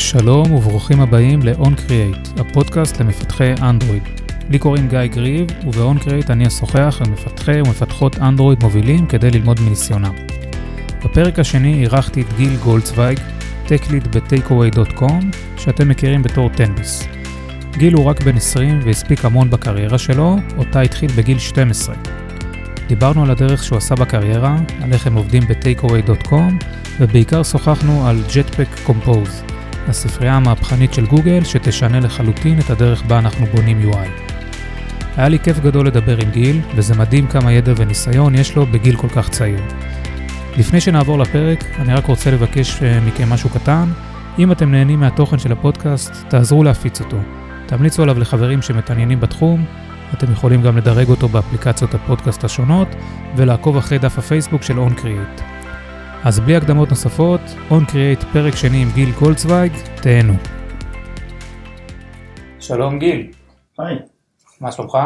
שלום וברוכים הבאים ל-On Create, הפודקאסט למפתחי אנדרואיד. לי קוראים גיא גריב, וב-On Create אני אשוחח עם מפתחי ומפתחות אנדרואיד מובילים כדי ללמוד מניסיונם. בפרק השני אירחתי את גיל גולדצוויג, טקליד ב-takeaway.com, שאתם מכירים בתור תנביס. גיל הוא רק בן 20 והספיק המון בקריירה שלו, אותה התחיל בגיל 12. דיברנו על הדרך שהוא עשה בקריירה, על איך הם עובדים ב-takeaway.com, ובעיקר שוחחנו על Jetpack Compose, הספרייה המהפכנית של גוגל שתשנה לחלוטין את הדרך בה אנחנו בונים UI. היה לי כיף גדול לדבר עם גיל, וזה מדהים כמה ידע וניסיון יש לו בגיל כל כך צעיר. לפני שנעבור לפרק, אני רק רוצה לבקש אה, מכם משהו קטן. אם אתם נהנים מהתוכן של הפודקאסט, תעזרו להפיץ אותו. תמליצו עליו לחברים שמתעניינים בתחום, אתם יכולים גם לדרג אותו באפליקציות הפודקאסט השונות, ולעקוב אחרי דף הפייסבוק של OnCreate. אז בלי הקדמות נוספות, OnCreate פרק שני עם גיל גולדצוויג, תהנו. שלום גיל. היי. מה שלומך?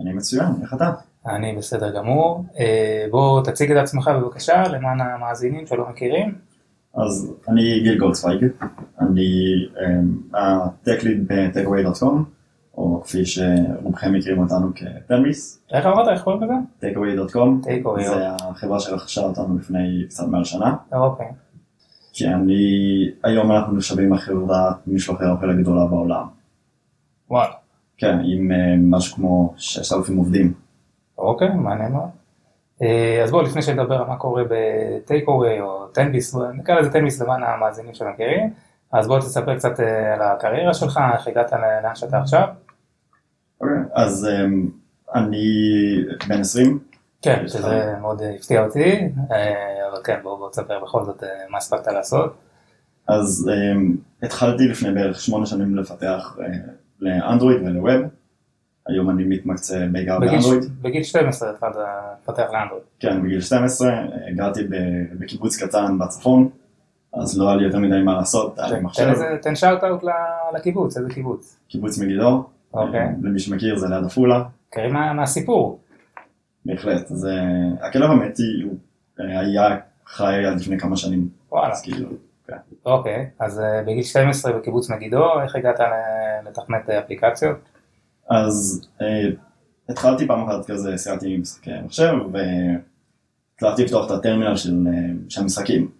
אני מצוין, איך אתה? אני בסדר גמור. אה, בוא תציג את עצמך בבקשה למען המאזינים שלא מכירים. אז אני גיל גולדצוויג, אני ה-tech lead ב-takeaway.com, או כפי שרובכם מכירים אותנו כתרמיס. איך אמרת? איך קוראים לזה? takeaway.com, Takeaway. זה החברה שרכשה אותנו לפני קצת מעל שנה. אוקיי. כי אני, היום אנחנו נחשבים החברת משלוחי האוכל הגדולה בעולם. וואלה. כן, עם אה, משהו כמו 6,000 עובדים. אוקיי, מעניין מאוד. אה, אז בואו לפני שנדבר על מה קורה בטייקווי או טנביס, נקרא לזה טנביס למען המאזינים שמכירים, אז בוא תספר קצת אה, על הקריירה שלך, איך הגעת לאן שאתה עכשיו. אוקיי, אז אמ, אני בן 20, כן, שזה מאוד אה, הפתיע אותי, אה, אבל כן, בוא בוא תספר בכל זאת אה, מה הספקת לעשות. אז um, התחלתי לפני בערך שמונה שנים לפתח uh, לאנדרואיד ולווב. היום אני מתמקצע בעיקר באנדרואיד. בגיל 12 התחלת לפתח לאנדרואיד. כן, בגיל 12 גרתי בקיבוץ קטן בצפון, אז לא היה לי יותר מדי מה לעשות, היה לי תן מחשב. תן שאוט אאוט לקיבוץ, איזה קיבוץ. קיבוץ מגידו, אוקיי. אה, למי שמכיר זה ליד עפולה, קרי מה- מהסיפור. בהחלט. זה... הכלב המתי הוא אה, היה חי עד לפני כמה שנים, וואלה. אז כאילו, כן. אוקיי, אז אה, בגיל 12 בקיבוץ מגידו, איך הגעת לתכנת אה, אפליקציות? אז אה, התחלתי פעם אחת כזה, סיירתי עם משחקי מחשב, והצלחתי לפתוח את הטרמינל של, אה, של המשחקים.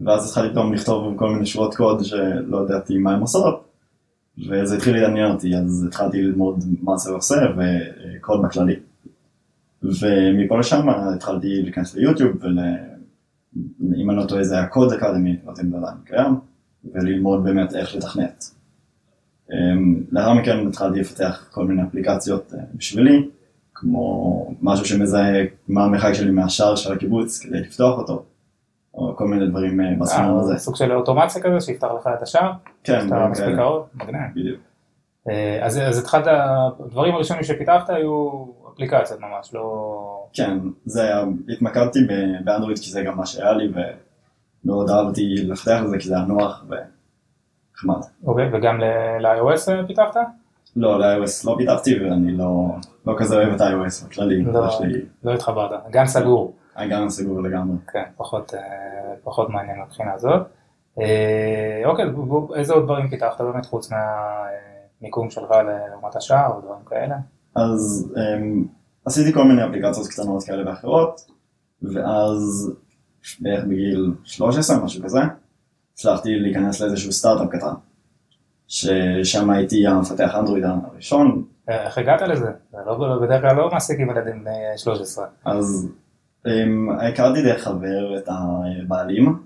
ואז התחלתי פתאום לכתוב כל מיני שורות קוד שלא ידעתי מה הן עושות, וזה התחיל לעניין אותי, אז התחלתי ללמוד מה זה עושה, וקוד בכללי. ומפה לשם התחלתי להיכנס ליוטיוב, ואם אני לא טועה זה היה קוד אקדמי, לא זה עדיין קיים, וללמוד באמת איך לתכנת. אמ, לאחר מכן התחלתי לפתח כל מיני אפליקציות אה, בשבילי, כמו משהו שמזהה מה המרחק שלי מהשער של הקיבוץ כדי לפתוח אותו, או כל מיני דברים אה, בסגנון אה, הזה. סוג של אוטומציה כזה שיפתח לך את השער? כן, שאתה דברים מספיק כאלה. קרוב? מגניב. בדיוק. אה, אז אז התחלת, הדברים הראשונים שפיתחת היו אפליקציות ממש, לא... כן, זה היה, התמקדתי באנדרואיד כי זה גם מה שהיה לי, ומאוד אהבתי לפתח את זה כי זה היה נוח ונחמד. אוקיי, וגם ל-iOS פיתחת? לא, ל-iOS לא פיתחתי ואני לא, לא כזה אוהב את ה-iOS בכללי, לא. לא התחברת, גן סגור. הגן סגור לגמרי. כן, פחות, אה, פחות מעניין מבחינה הזאת. אה, אוקיי, בוא- בוא- איזה עוד דברים פיתחת באמת חוץ מהמיקום שלך לעומת השער ודברים כאלה? אז um, עשיתי כל מיני אפליקציות קטנות כאלה ואחרות, ואז בערך בגיל 13, משהו כזה, הצלחתי להיכנס לאיזשהו סטארט-אפ קטן, ששם הייתי המפתח אנדרואיד הראשון, אה, איך הגעת לזה? זה לא, בדרך כלל לא מעסיקים ילדים בני 13. אז הכרתי דרך חבר את הבעלים,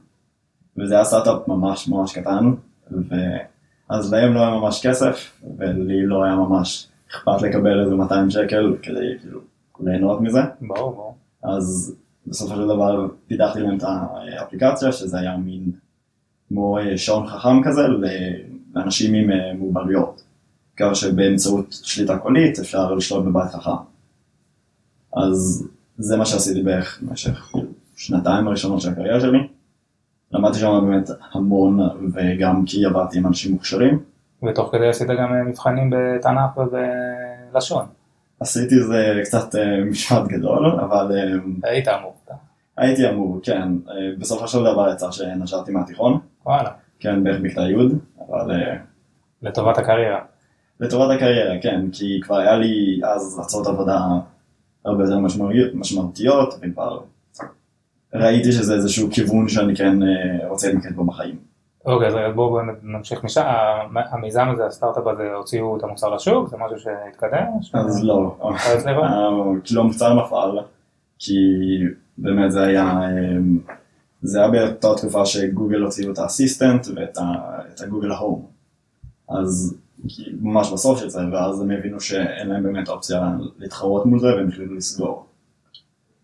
וזה היה סטארט-אפ ממש ממש קטן, ואז להם לא היה ממש כסף, ולי לא היה ממש אכפת לקבל איזה 200 שקל כדי כאילו ליהנות מזה. ברור, ברור. אז בסופו של דבר פיתחתי להם את האפליקציה, שזה היה מין כמו אה, שעון חכם כזה לאנשים עם אה, מוגבלויות. כך שבאמצעות שליטה קולית אפשר לשלוט בבית חכם. אז זה מה שעשיתי בערך במשך שנתיים הראשונות של הקריירה שלי. למדתי שם באמת המון, וגם כי עבדתי עם אנשים מוכשרים. ותוך כדי עשית גם אה, מבחנים בתנ"ך ובלשון. עשיתי זה קצת אה, משפט גדול, אבל אה, היית אמור. הייתי אמור, כן. בסופו של דבר יצא שנשרתי מהתיכון. וואלה. כן, בערך בכיתה י', אבל לטובת הקריירה. לטובת הקריירה, כן, כי כבר היה לי אז הצעות עבודה הרבה יותר משמעותיות, וכבר ראיתי שזה איזשהו כיוון שאני כן אה, רוצה להתמקד בו בחיים. אוקיי, אז בואו בוא נמשיך משם. המיזם הזה, הסטארט-אפ הזה, הוציאו את המוצר לשוק? זה משהו שהתקדם? אז לא, לא? אה, כאילו המוצר נפל, כי באמת זה היה, אה, זה היה באותה תקופה שגוגל הוציאו את האסיסטנט ואת הגוגל הום. אז כי ממש בסוף של זה, ואז הם הבינו שאין להם באמת אופציה להתחרות מול זה והם החליטו לסגור.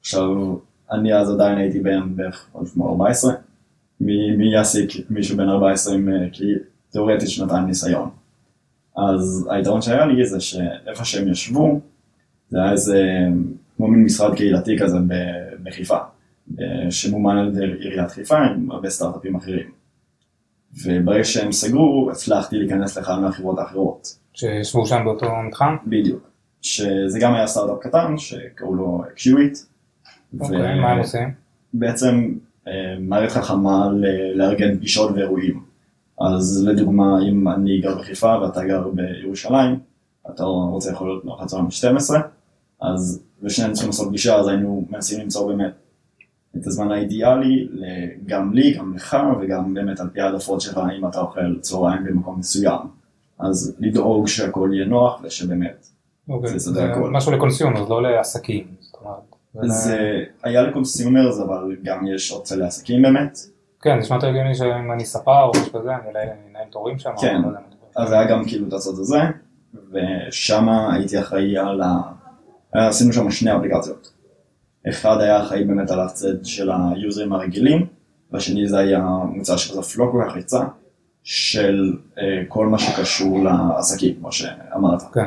עכשיו, אני אז עדיין הייתי בן בערך כמו 14, מי יעסיק מישהו בן 14 עם כאילו תאורטית שנתיים ניסיון. אז היתרון שהיה לי זה שאיפה שהם ישבו, זה היה איזה, כמו מין משרד קהילתי כזה בחיפה, אה, שמומן על ידי עיריית חיפה עם הרבה סטארט-אפים אחרים. וברגע שהם סגרו, הצלחתי להיכנס לאחת מהחברות האחרות. שישבו שם באותו מתחם? בדיוק. שזה גם היה סטארט-אפ קטן, שקראו לו קיוויט. אוקיי, מה הם עושים? בעצם אה, מערכת חכמה לארגן פגישות ואירועים. אז לדוגמה, אם אני גר בחיפה ואתה גר בירושלים, אתה רוצה יכול להיות אחת צהריים ב-12, אז ושנינו צריכים לעשות פגישה, אז היינו מנסים למצוא באמת את הזמן האידיאלי, גם לי, גם לך, וגם באמת על פי העדפות שלך, אם אתה אוכל צהריים במקום מסוים. אז לדאוג שהכל יהיה נוח ושבאמת. אוקיי, זה זה סדר הכל. משהו ל consumer, לא לעסקים. זה- היה ל consumers, אבל גם יש אופציה לעסקים באמת. כן, נשמע יותר הגיוני שאם אני ספר או משהו כזה, אני אנהל תורים שם. כן. לא. אז היה גם כאילו את הצד הזה, ושם הייתי אחראי על ה... עשינו שם שני אפליקציות. אחד היה אחראי באמת על הצד של היוזרים הרגילים, והשני זה היה מוצר שבסוף לא כל כך יצא, של אה, כל מה שקשור לעסקים, כמו שאמרת. כן.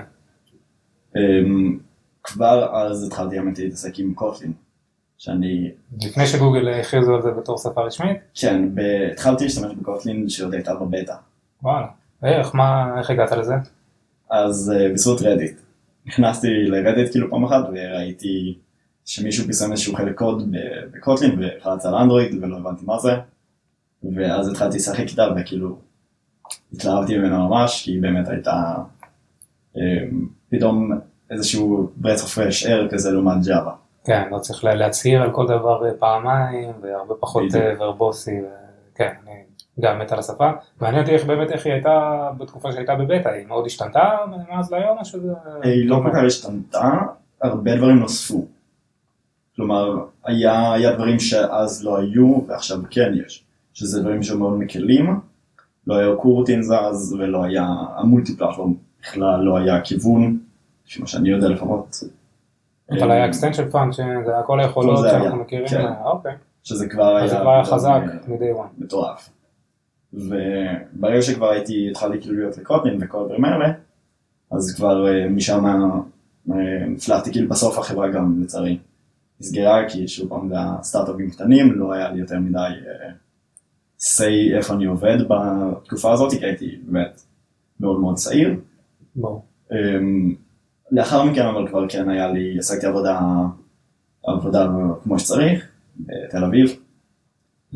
אמ, כבר אז התחלתי האמת להתעסק עם קוטלין, שאני, לפני שגוגל הכריזו על זה בתור שפה רשמית, כן, התחלתי להשתמש בקוטלין שעוד הייתה בבטא. וואלה. איך, מה, איך הגעת לזה? אז uh, בזכות רדיט. נכנסתי לרדיט כאילו פעם אחת וראיתי שמישהו פרסם איזשהו חלק קוד בקוטלין והחלטתי על אנדרואיד ולא הבנתי מה זה. ואז התחלתי לשחק איתה וכאילו התלהבתי ממנה ממש כי היא באמת הייתה um, פתאום איזשהו breath of fresh air כזה לעומת ג'אווה. כן, לא צריך לה- להצהיר על כל דבר אה, פעמיים, והרבה פחות. אה, ורבוסי, ו- כן, אני גם מת על השפה. מעניין אותי איך באמת, איך היא הייתה בתקופה שהייתה בבטא, היא מאוד השתנתה מאז להיום או שזה... היא לא כל כך השתנתה, הרבה דברים נוספו. כלומר, היה, היה דברים שאז לא היו ועכשיו כן יש, שזה דברים שמאוד מקלים, לא היה קורטין זז ולא היה, המולטיפלטפורם בכלל לא היה כיוון, לפי מה שאני יודע לפחות. אבל היה extension function, זה היה כל היכולות שאנחנו היה, מכירים, כן. אה, אוקיי. שזה כבר היה, אז זה כבר היה חזק אה, מ-day one. מטורף. וברגע שכבר הייתי, התחלתי כאילו להיות לקוטין וכל הדברים האלה, אז כבר אה, משם אה, הצלחתי, כאילו בסוף החברה גם לצערי נסגרה, כי שוב פעם זה היה סטארט-אפים קטנים, לא היה לי יותר מדי אה, say איפה אני עובד בתקופה הזאת, כי הייתי באמת מאוד מאוד צעיר. ברור. אמ, לאחר מכן אבל כבר כן היה לי, עסקתי עבודה, עבודה כמו שצריך, בתל אביב.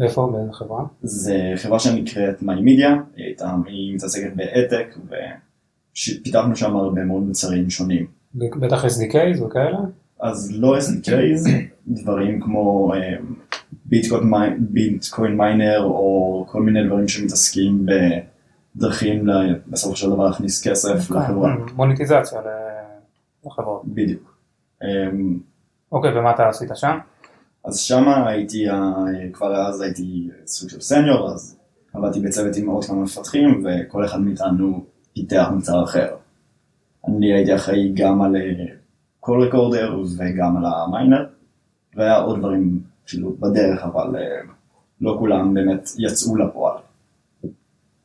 איפה? באיזה חברה? זה חברה שנקראת מידיה, היא הייתה, היא מתעסקת בהעתק ופיתחנו שם הרבה מאוד מוצרים שונים. בטח SDKs וכאלה? אז לא SDKs, דברים כמו אה, ביטקוין מי- ביטקוין מיינר או כל מיני דברים שמתעסקים בדרכים בסופו של דבר להכניס כסף לחברה. כן, מוניטיזציה לחברות. בדיוק. אמ, אוקיי, ומה אתה עשית שם? אז שם הייתי, כבר אז הייתי סוג של סניור, אז עבדתי בצוות עם עוד כמה מפתחים, וכל אחד מאיתנו פיתח מוצר אחר. אני הייתי אחראי גם על קול רקורדר וגם על המיינר, והיה עוד דברים כאילו בדרך, אבל אה, לא כולם באמת יצאו לפועל.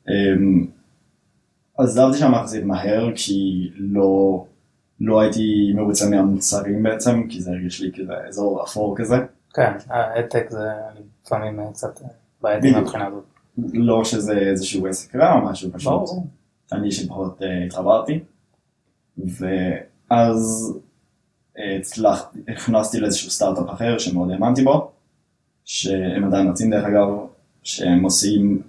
אמ, עזבתי שם יחסית מהר, כי לא, לא הייתי מרוצה מהמוצרים בעצם, כי זה הרגיש לי כזה אזור אפור כזה. כן, העתק זה לפעמים אה, קצת אה, בעייתי בדיוק. מהבחינה הזאת. לא שזה איזשהו עסק רע או משהו פשוט. ברור. אני שפחות התחברתי. ואז הכנסתי לאיזשהו סטארט-אפ אחר שמאוד האמנתי בו, שהם עדיין רצים דרך אגב, שהם עושים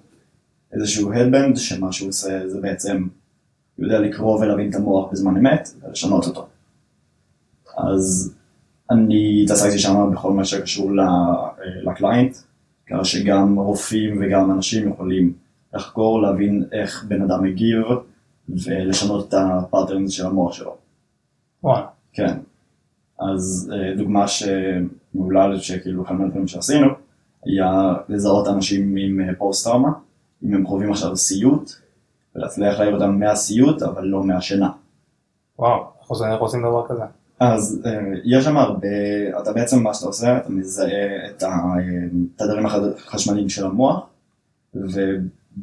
איזשהו headband שמה שהוא עושה זה בעצם, יודע לקרוא ולהבין את המוח בזמן אמת ולשנות אותו. אז אני התעסקתי שם בכל מה שקשור ל client, ככה שגם רופאים וגם אנשים יכולים לחקור, להבין איך בן אדם מגיב ולשנות את ה patterns של המוח שלו. וואלה. כן. אז אה, דוגמה שמעולה שכאילו אחד מהדברים שעשינו, היה לזהות אנשים עם אה, פוסט טראומה, אם הם חווים עכשיו סיוט, ולהצליח להעיר אותם מהסיוט אבל לא מהשינה. וואו, איך עושים דבר כזה? אז אה, יש שם הרבה, אתה בעצם מה שאתה עושה, אתה מזהה את התדרים החשמליים של המוח,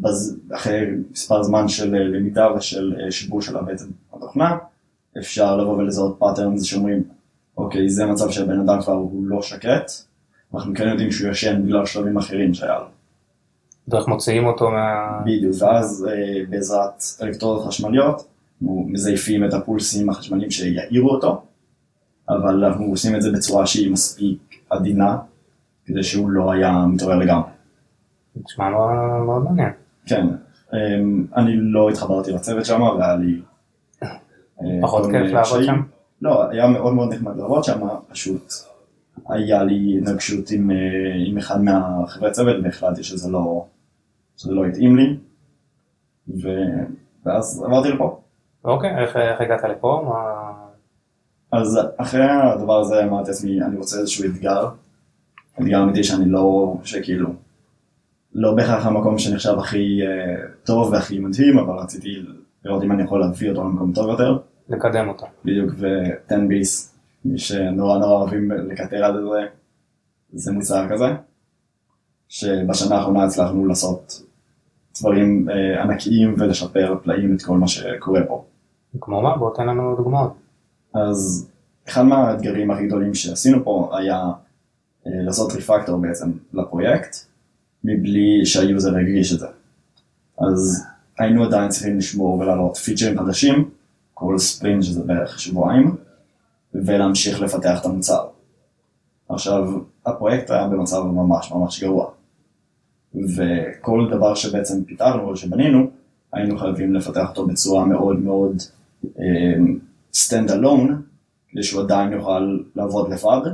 ואחרי מספר זמן של למידה ושל שיפור של בעצם התוכנה, אפשר לבוא ולזהות patterns שאומרים, אוקיי, זה מצב שהבן אדם כבר הוא לא שקט, אנחנו כן יודעים שהוא ישן בגלל שלבים אחרים שהיה לו. ואיך מוציאים אותו מה... בדיוק, ואז אה, בעזרת אלקטרודות חשמליות, אנחנו מזייפים את הפולסים החשמליים שיעירו אותו, אבל אנחנו עושים את זה בצורה שהיא מספיק עדינה, כדי שהוא לא היה מתעורר לגמרי. נשמע מאוד מעניין. כן, אמ, אני לא התחברתי לצוות שם, והיה לי... אה, פחות כיף לעבוד שם? לא, היה מאוד מאוד נחמד לעבוד שם, פשוט היה לי נגשות עם, אה, עם אחד מהחברי צוות והחלטתי שזה לא, שזה לא התאים לי, ו... ואז עברתי לפה. אוקיי, איך, איך הגעת לפה? מה... אז אחרי הדבר הזה אמרתי לעצמי, אני רוצה איזשהו אתגר, אתגר אמיתי שאני לא, שכאילו, לא בהכרח המקום שנחשב הכי uh, טוב והכי מדהים, אבל רציתי לראות אם אני יכול להביא אותו למקום טוב יותר. לקדם אותו. בדיוק, ו-10 ביס, מי שנורא נורא אוהבים לקטר על זה, זה מוצר כזה, שבשנה האחרונה הצלחנו לעשות דברים uh, ענקיים ולשפר פלאים את כל מה שקורה פה. כמו מה? בוא תן לנו דוגמאות. אז אחד מהאתגרים הכי גדולים שעשינו פה היה uh, לעשות ריפקטור בעצם לפרויקט, מבלי שהיוזר הרגיש את זה. אז היינו עדיין צריכים לשמור ולעלות פיצ'רים חדשים, כל ספרינט שזה בערך שבועיים, ולהמשיך לפתח את המוצר. עכשיו, הפרויקט היה במצב ממש ממש גרוע. וכל דבר שבעצם פיתרנו או שבנינו, היינו חייבים לפתח אותו בצורה מאוד מאוד stand uh, alone, כדי שהוא עדיין יוכל לעבוד לבד,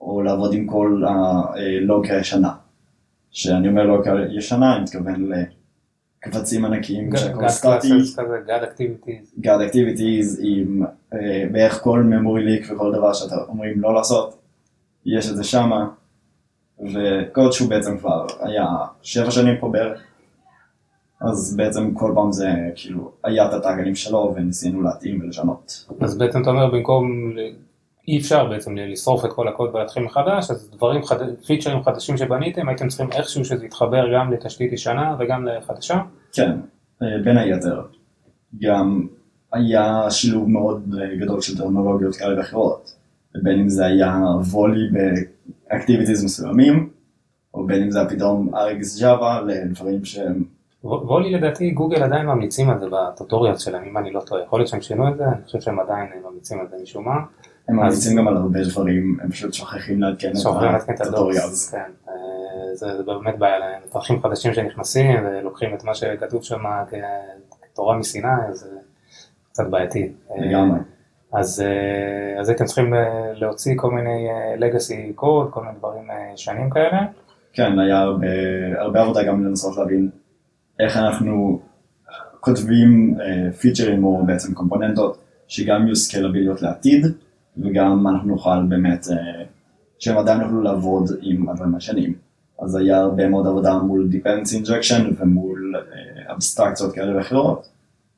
או לעבוד עם כל הלוגיקה הישנה. שאני אומר לו ישנה, אני מתכוון לקבצים ענקיים שהכל סטטי. God activities. God activities עם אה, בערך כל memory leak וכל דבר שאתה אומרים לא לעשות, יש את זה שמה, וקוד שהוא בעצם כבר היה שבע שנים פה בערך, אז בעצם כל פעם זה כאילו היה את הטאגלים שלו וניסינו להתאים ולשנות. אז בעצם אתה אומר במקום אי אפשר בעצם לשרוף את כל הקוד ולהתחיל מחדש, אז דברים, חד... פיצ'רים חדשים שבניתם, הייתם צריכים איכשהו שזה יתחבר גם לתשתית ישנה וגם לחדשה? כן, אה, בין היתר. גם היה שילוב מאוד גדול של טכנולוגיות כאלה ואחרות, בין אם זה היה וולי באקטיביטיז מסוימים, או בין אם זה היה פתאום RX Java לדברים שהם... וולי לדעתי גוגל עדיין ממליצים על זה בטוטוריאל שלהם, אם אני לא טועה, יכול להיות שהם שינו את זה, אני חושב שהם עדיין ממליצים על זה משום מה. הם ממליצים גם על הרבה דברים, הם פשוט שוכחים לעדכן את הטוטוריאלס. כן, אה, זה באמת בעיה להם, מפתחים חדשים שנכנסים ולוקחים את מה שכתוב שם כתורה מסיני, זה קצת בעייתי. לגמרי. אז, אה, אז הייתם צריכים אה, להוציא כל מיני legacy code, כל מיני דברים שנים כאלה. כן, היה הרבה, הרבה עבודה גם לנסות להבין איך אנחנו כותבים פיצ'רים או בעצם קומפוננטות שגם יהיו סקלביליות לעתיד, וגם אנחנו נוכל באמת, אה, שהם עדיין יוכלו לעבוד עם הדברים השנים. אז היה הרבה מאוד עבודה מול Dependency Injection ומול אבסטרקציות כאלה ואחרות,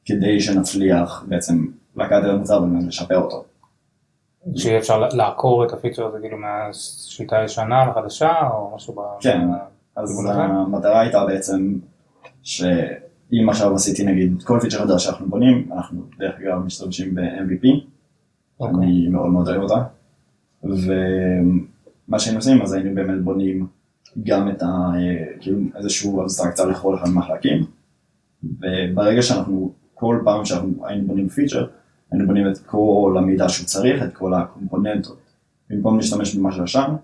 כדי שנצליח בעצם לקחת את המוצר ולשפר אותו. שיהיה אפשר לעקור את הפיצ'ר הזה כאילו מהשיטה הישנה לחדשה או משהו ב... כן, אז המטרה הייתה בעצם שאם עכשיו עשיתי נגיד כל פיצ'ר חדש שאנחנו בונים, אנחנו דרך אגב משתמשים ב-MVP, Okay. אוקיי. אני מאוד מאוד אוהב אותה. ומה שהיינו עושים, אז היינו באמת בונים גם את ה... כאילו איזשהו אבסטרקציה לכל אחד מהחלקים. וברגע שאנחנו, כל פעם שאנחנו היינו בונים פיצ'ר, היינו בונים את כל המידע שהוא צריך, את כל הקומפוננטות. במקום להשתמש במשהו ישן,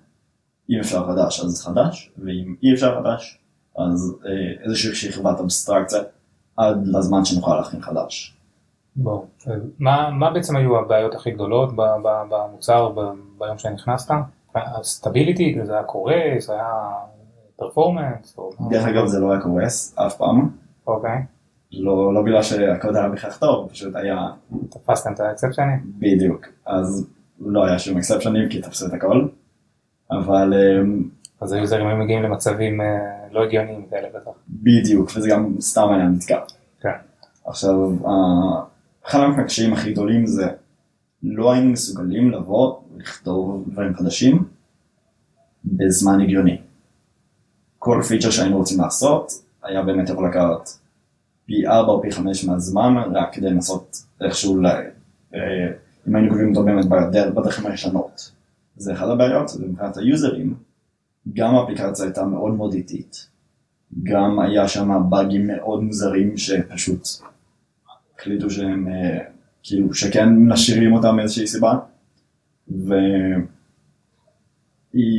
אם אפשר חדש אז חדש, ואם אי אפשר חדש, אז אה, איזושהי שכבת אבסטרקציה עד לזמן שנוכל להכין חדש. ברור. מה, מה בעצם היו הבעיות הכי גדולות במוצר ב- ביום שנכנסת? הסטביליטי, זה היה קורס, היה פרפורמנס? דרך אגב זה לא היה קורס אף פעם, אוקיי, לא, לא בגלל שהקוד היה בכך טוב, פשוט היה תפסתם את האקספשנים? בדיוק, אז לא היה שום אקספשנים כי תפסו את הכל, אבל אמ, אז היוזרים היו מגיעים למצבים אה, לא הגיוניים כאלה בטח. בדיוק, וזה גם סתם היה נתקע. כן. עכשיו, אחד מהקשיים הכי גדולים זה לא היינו מסוגלים לבוא ולכתוב דברים חדשים בזמן הגיוני. כל פיצ'ר שהיינו רוצים לעשות היה באמת יכול לקחת פי 4 או פי 5 מהזמן רק כדי לנסות איכשהו, ל... אה, אם היינו כותבים אותו באמת בדרכים הישנות. זה אחד הבעיות, ומבחינת היוזרים, גם האפליקציה הייתה מאוד מאוד איטית. גם היה שם באגים מאוד מוזרים שפשוט החליטו שהם אה, כאילו שכן משאירים אותם מאיזושהי סיבה והיא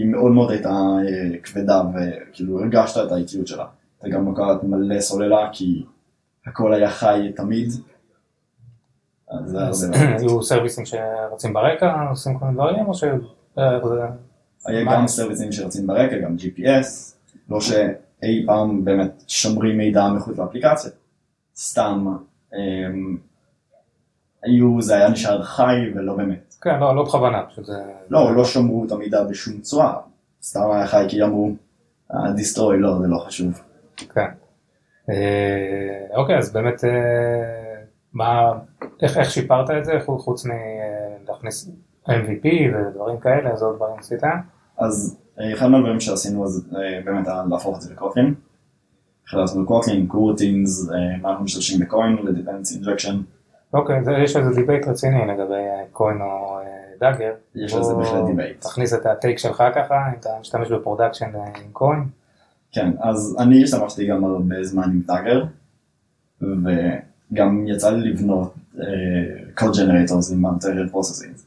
מאוד מאוד הייתה אה, כבדה וכאילו הרגשת את האיטיות שלה. אתה גם לוקחת מלא סוללה כי הכל היה חי תמיד. אז זה. היו סרוויסים שרצים ברקע, עושים כל מיני דברים, או ש... אה, היה? גם סרוויסים שרצים ברקע, גם GPS, לא שאי פעם באמת שומרים מידע מחוץ לאפליקציה, סתם היו, זה היה נשאר חי ולא באמת. כן, לא, לא בכוונה, פשוט זה... לא, לא שמרו את המידע בשום צורה, סתם היה חי כי אמרו, דיסטרוי, לא, זה לא חשוב. כן. אה, אוקיי, אז באמת, אה, מה, איך, איך שיפרת את זה, חוץ- מלהכניס MVP ודברים כאלה, אז עוד דברים עשית? אז אה, אחד מהדברים שעשינו אז באמת להפוך את זה ל Kotlin. החלטנו Kotlin, coroutines, אה, מה אנחנו משתמשים ב Koin ל dependence injection. אוקיי, יש איזה debate רציני לגבי אה, Koin או אה, Dagger. יש על זה בוא בהחלט debate. תכניס את ה take שלך ככה, אם אתה משתמש ב production עם Koin. כן, אז אני השתמשתי גם הרבה זמן עם Dagger, וגם יצא לי לבנות code generators עם material processing.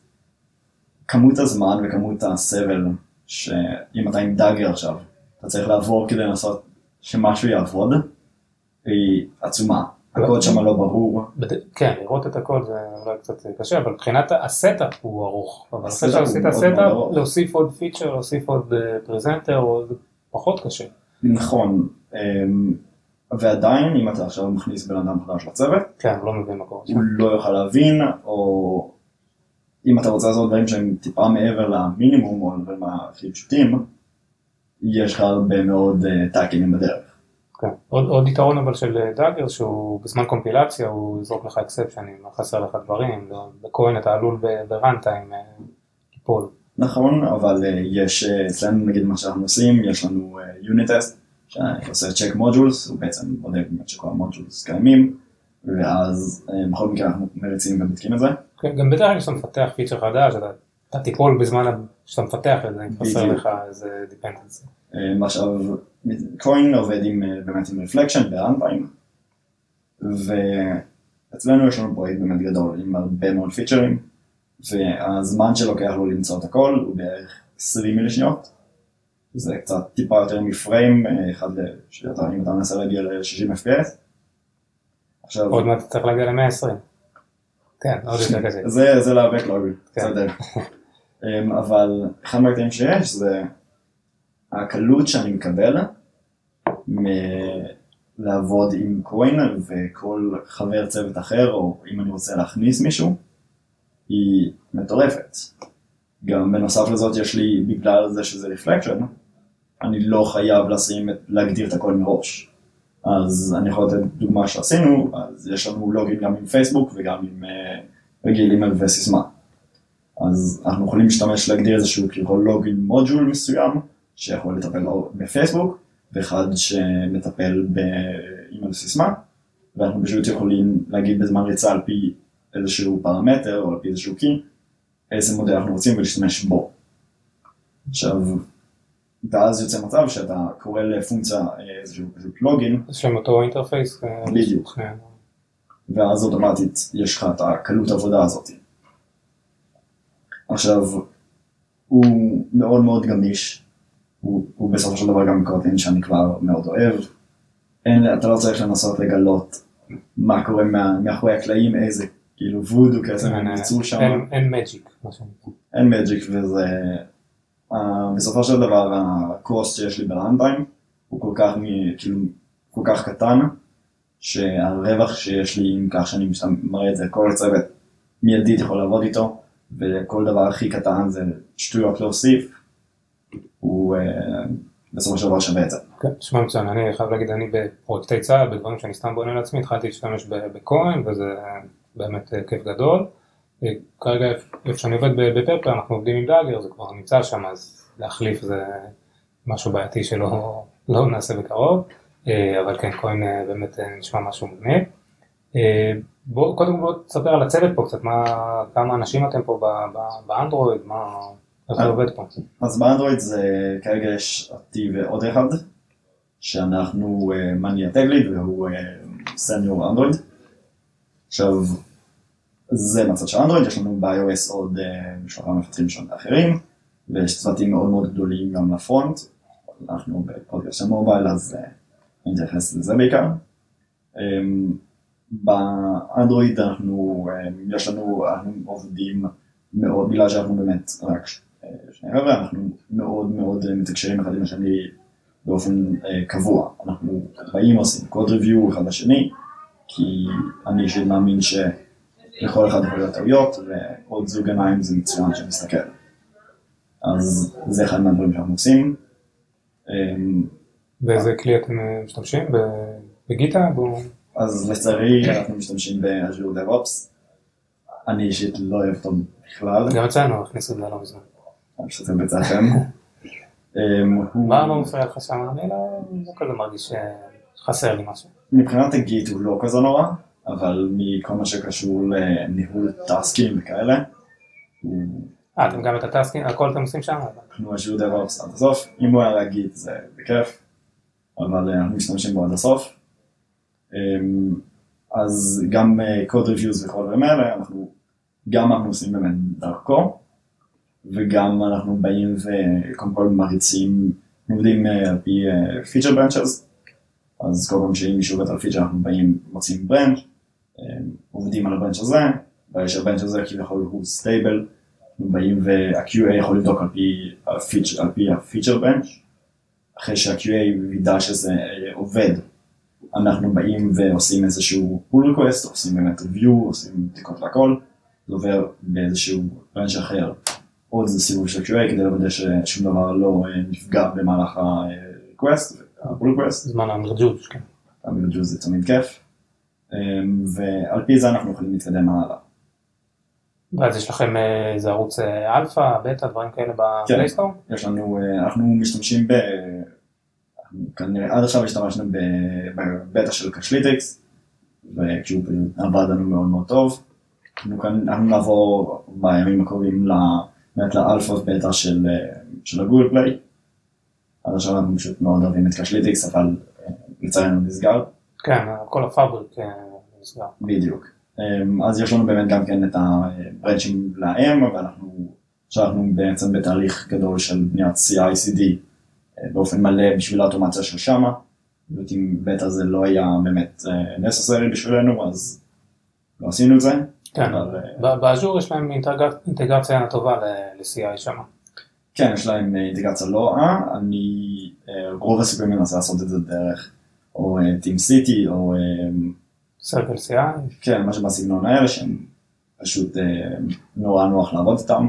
כמות הזמן וכמות הסבל, שאם אתה עם Dagger עכשיו, אתה צריך לעבור כדי לנסות שמשהו יעבוד, היא עצומה. הקוד שם לא ברור. כן, לראות את הכל זה אולי קצת קשה, אבל מבחינת ה setup הוא ארוך. אבל אחרי שעשית setup. להוסיף עוד feature, להוסיף עוד presenter, זה פחות קשה. נכון, um, ועדיין אם אתה עכשיו מכניס בן אדם חדש לצוות, כן, לא מבין מה קורה. הוא לא יוכל להבין, או אם אתה רוצה לעשות דברים שהם טיפה מעבר למינימום או לדברים הכי פשוטים, יש לך הרבה מאוד uh, טאקינגים בדרך. כן. עוד, עוד יתרון אבל של אה, דאגר שהוא בזמן קומפילציה הוא יזרוק לך אקספשנים, חסר לך דברים, לא- בקוין אתה עלול בראנטיים ליפול. נכון, אבל יש אצלנו נגיד מה שאנחנו עושים, יש לנו unit test, שעושה check modules, הוא בעצם בודק באמת שכל ה modules קיימים, ואז בכל מקרה אנחנו מריצים ובודקים את זה. כן, גם בדרך כלל כשאתה מפתח feature חדש, אתה, אתה תיפול בזמן שאתה מפתח את זה, אם חסר. לך איזה dependency. אה, עכשיו, Koin עובד עם, אה, באמת עם reflection ב runtime, ואצלנו יש לנו פרויקט באמת גדול עם הרבה מאוד פיצ'רים, והזמן שלוקח לו למצוא את הכל הוא בערך 20 מילי שניות, זה קצת טיפה יותר מפריים, אה, אחד. שאתה, אם אתה מנסה להגיע ל-60 FPS. עכשיו, עוד מעט צריך להגיע ל-120. כן, עוד יותר קשה. זה, זה להיאבק לא כן. בסדר. אמ, אבל אחד מהקטעים שיש זה הקלות שאני מקבל מלעבוד עם קוין וכל חבר צוות אחר, או אם אני רוצה להכניס מישהו, היא מטורפת. גם בנוסף לזאת יש לי, בגלל זה שזה reflection, אני לא חייב לשים, להגדיר את הכל מראש. אז אני יכול לתת דוגמה שעשינו, אז יש לנו login גם עם פייסבוק וגם עם אה, רגיל אימייל וסיסמה. אז אנחנו יכולים להשתמש להגדיר איזשהו כאילו login module מסוים, שיכול לטפל בפייסבוק, ואחד שמטפל באימייל וסיסמה, ואנחנו פשוט יכולים להגיד בזמן ריצה על פי איזשהו פרמטר או על פי איזשהו קי, איזה מודל אנחנו רוצים ולהשתמש בו. עכשיו, ואז יוצא מצב שאתה קורא לפונקציה אה, איזשהו פשוט לוגין, יש להם אותו אינטרפייס. אה, בדיוק. ואז אוטומטית יש לך את הקלות עבודה הזאת. עכשיו, הוא מאוד מאוד גמיש, הוא, הוא בסופו של דבר גם קוטין שאני כבר מאוד אוהב. אין, אתה לא צריך לנסות לגלות מה קורה מה, מאחורי הקלעים, איזה כאילו וודו קסם הם יצאו שם. אין- אין מג'יק. אין מג'יק וזה... Uh, בסופו של דבר הקורס שיש לי בלנטיים הוא כל כך, מ, כאילו, כל כך קטן שהרווח שיש לי עם כך שאני מראה את זה כל הצוות מיידית יכול לעבוד איתו וכל דבר הכי קטן זה שטויות להוסיף הוא uh, בסופו של דבר שווה את זה. כן, נשמע מצוין, אני חייב להגיד, אני בפרויקטי צה"ל, בדברים שאני סתם בונה לעצמי, התחלתי להשתמש בכהן, וזה באמת אה, כיף גדול. אה, כרגע איפה שאני עובד בפרפר, אנחנו עובדים עם דאגר, זה כבר נמצא שם, אז להחליף זה משהו בעייתי שלא לא נעשה בקרוב, אה, אבל כן, כהן אה, באמת אה, נשמע משהו מגניב. אה, בוא, קודם כל בוא תספר על הצוות פה קצת, מה, כמה אנשים אתם פה ב- ב- באנדרואיד, מה, איך זה אה. עובד פה? אז באנדרואיד זה כרגע יש אותי ועוד אחד שאנחנו uh, מניה טגליד והוא סניור אנדרואיד. עכשיו זה מצד של אנדרואיד, יש לנו ב-iOS עוד שלושה מפתחים שונים אחרים ויש צוותים מאוד מאוד גדולים גם לפרונט. אנחנו בפודקאסט של מובייל אז אני אתייחס לזה בעיקר. באנדרואיד אנחנו, um, יש לנו, אנחנו עובדים מאוד, בגלל שאנחנו באמת רק אה, שני חבר'ה, אנחנו מאוד מאוד אה, מתקשרים אחד עם השני באופן אה, קבוע. אנחנו באים עושים קוד ריוויו אחד לשני, כי אני אישית מאמין שלכל אחד יכול להיות טעויות, ועוד זוג עיניים זה מצוין שמסתכל. אז זה אחד מהדברים שאנחנו עושים. באיזה כלי אתם אה, משתמשים? בגיטה? אז לצערי אנחנו משתמשים באז'ור DevOps. אני אישית לא אוהב אותו בכלל, גם אצלנו הכניסו את זה לא מזמן. אני משתתף בצעכם. אמ, מה לא מפריע לך שם? אני לא לא כזה מרגיש שחסר לי משהו. מבחינת הגיט הוא לא כזה נורא, אבל מכל מה שקשור לניהול טאסקים וכאלה, אה, אתם גם את הטסקינג, הכל אתם עושים שם? אנחנו Azure DevOps עד הסוף, אם הוא היה להגיד זה בכיף, אבל אה, אנחנו משתמשים בו עד הסוף. אמ, אז גם code reviews וכל הדברים האלה, אנחנו גם אנחנו עושים באמת דרכו, וגם אנחנו באים וקודם כל מריצים, עובדים אה, על פי feature branches, אז כל פעם שאם מישהו עובד על feature אנחנו באים, מוצאים branch, עובדים על ה-branch הזה, ברגע שה-branch הזה כביכול הוא stable, אנחנו באים וה-QA יכול לבדוק על פי ה-feature branch, אחרי שה-QA וידע שזה אה, עובד, אנחנו באים ועושים איזשהו pull request, עושים באמת review, עושים בדיקות והכל, זה עובר באיזשהו branch אחר, עוד איזה סיבוב של QA כדי לוודא ששום דבר לא אה, נפגע במהלך ה-request, ה-pull request, זמן ה-merge-ות, כן. תמיד ג'וז זה תמיד כיף, אמ, ועל פי זה אנחנו יכולים להתקדם הלאה. ואז יש לכם אה, איזה ערוץ אה, אלפא, בטא, דברים כאלה כן. ב-Play Store? יש לנו, אה, אנחנו משתמשים כנראה עד עכשיו השתמשנו בבטא של Crashlytics, וכשהוא עבד לנו מאוד מאוד טוב. אנחנו כאן, אנחנו נעבור בימים הקרובים באמת לאלפא בטא של, של ה-Google Play. עד עכשיו אנחנו פשוט מאוד אוהבים את Crashlytics, אבל אה, לצערנו נסגר. כן, כל ה-Fabric אה, נסגר. בדיוק. אמ, אז יש לנו באמת גם כן את ה-branch-ים לאם, ואנחנו עכשיו אנחנו בעצם בתהליך גדול של בניית CI/CD באופן מלא בשביל האוטומציה של שמה. זאת אם בטא זה לא היה באמת necessary בשבילנו, אז לא עשינו את זה. כן, אבל, אה, ב-Azure יש להם אינטגר- אינטגרציה טובה ל-CI שם. כן, יש להם אה, אינטגרציה לא רעה, אני אה, רוב הסיכויים מנסה לעשות את זה דרך או TeamCity או אה, CircleCI, כן, משהו בסגנון האלה שהם פשוט אה, נורא נוח לעבוד איתם.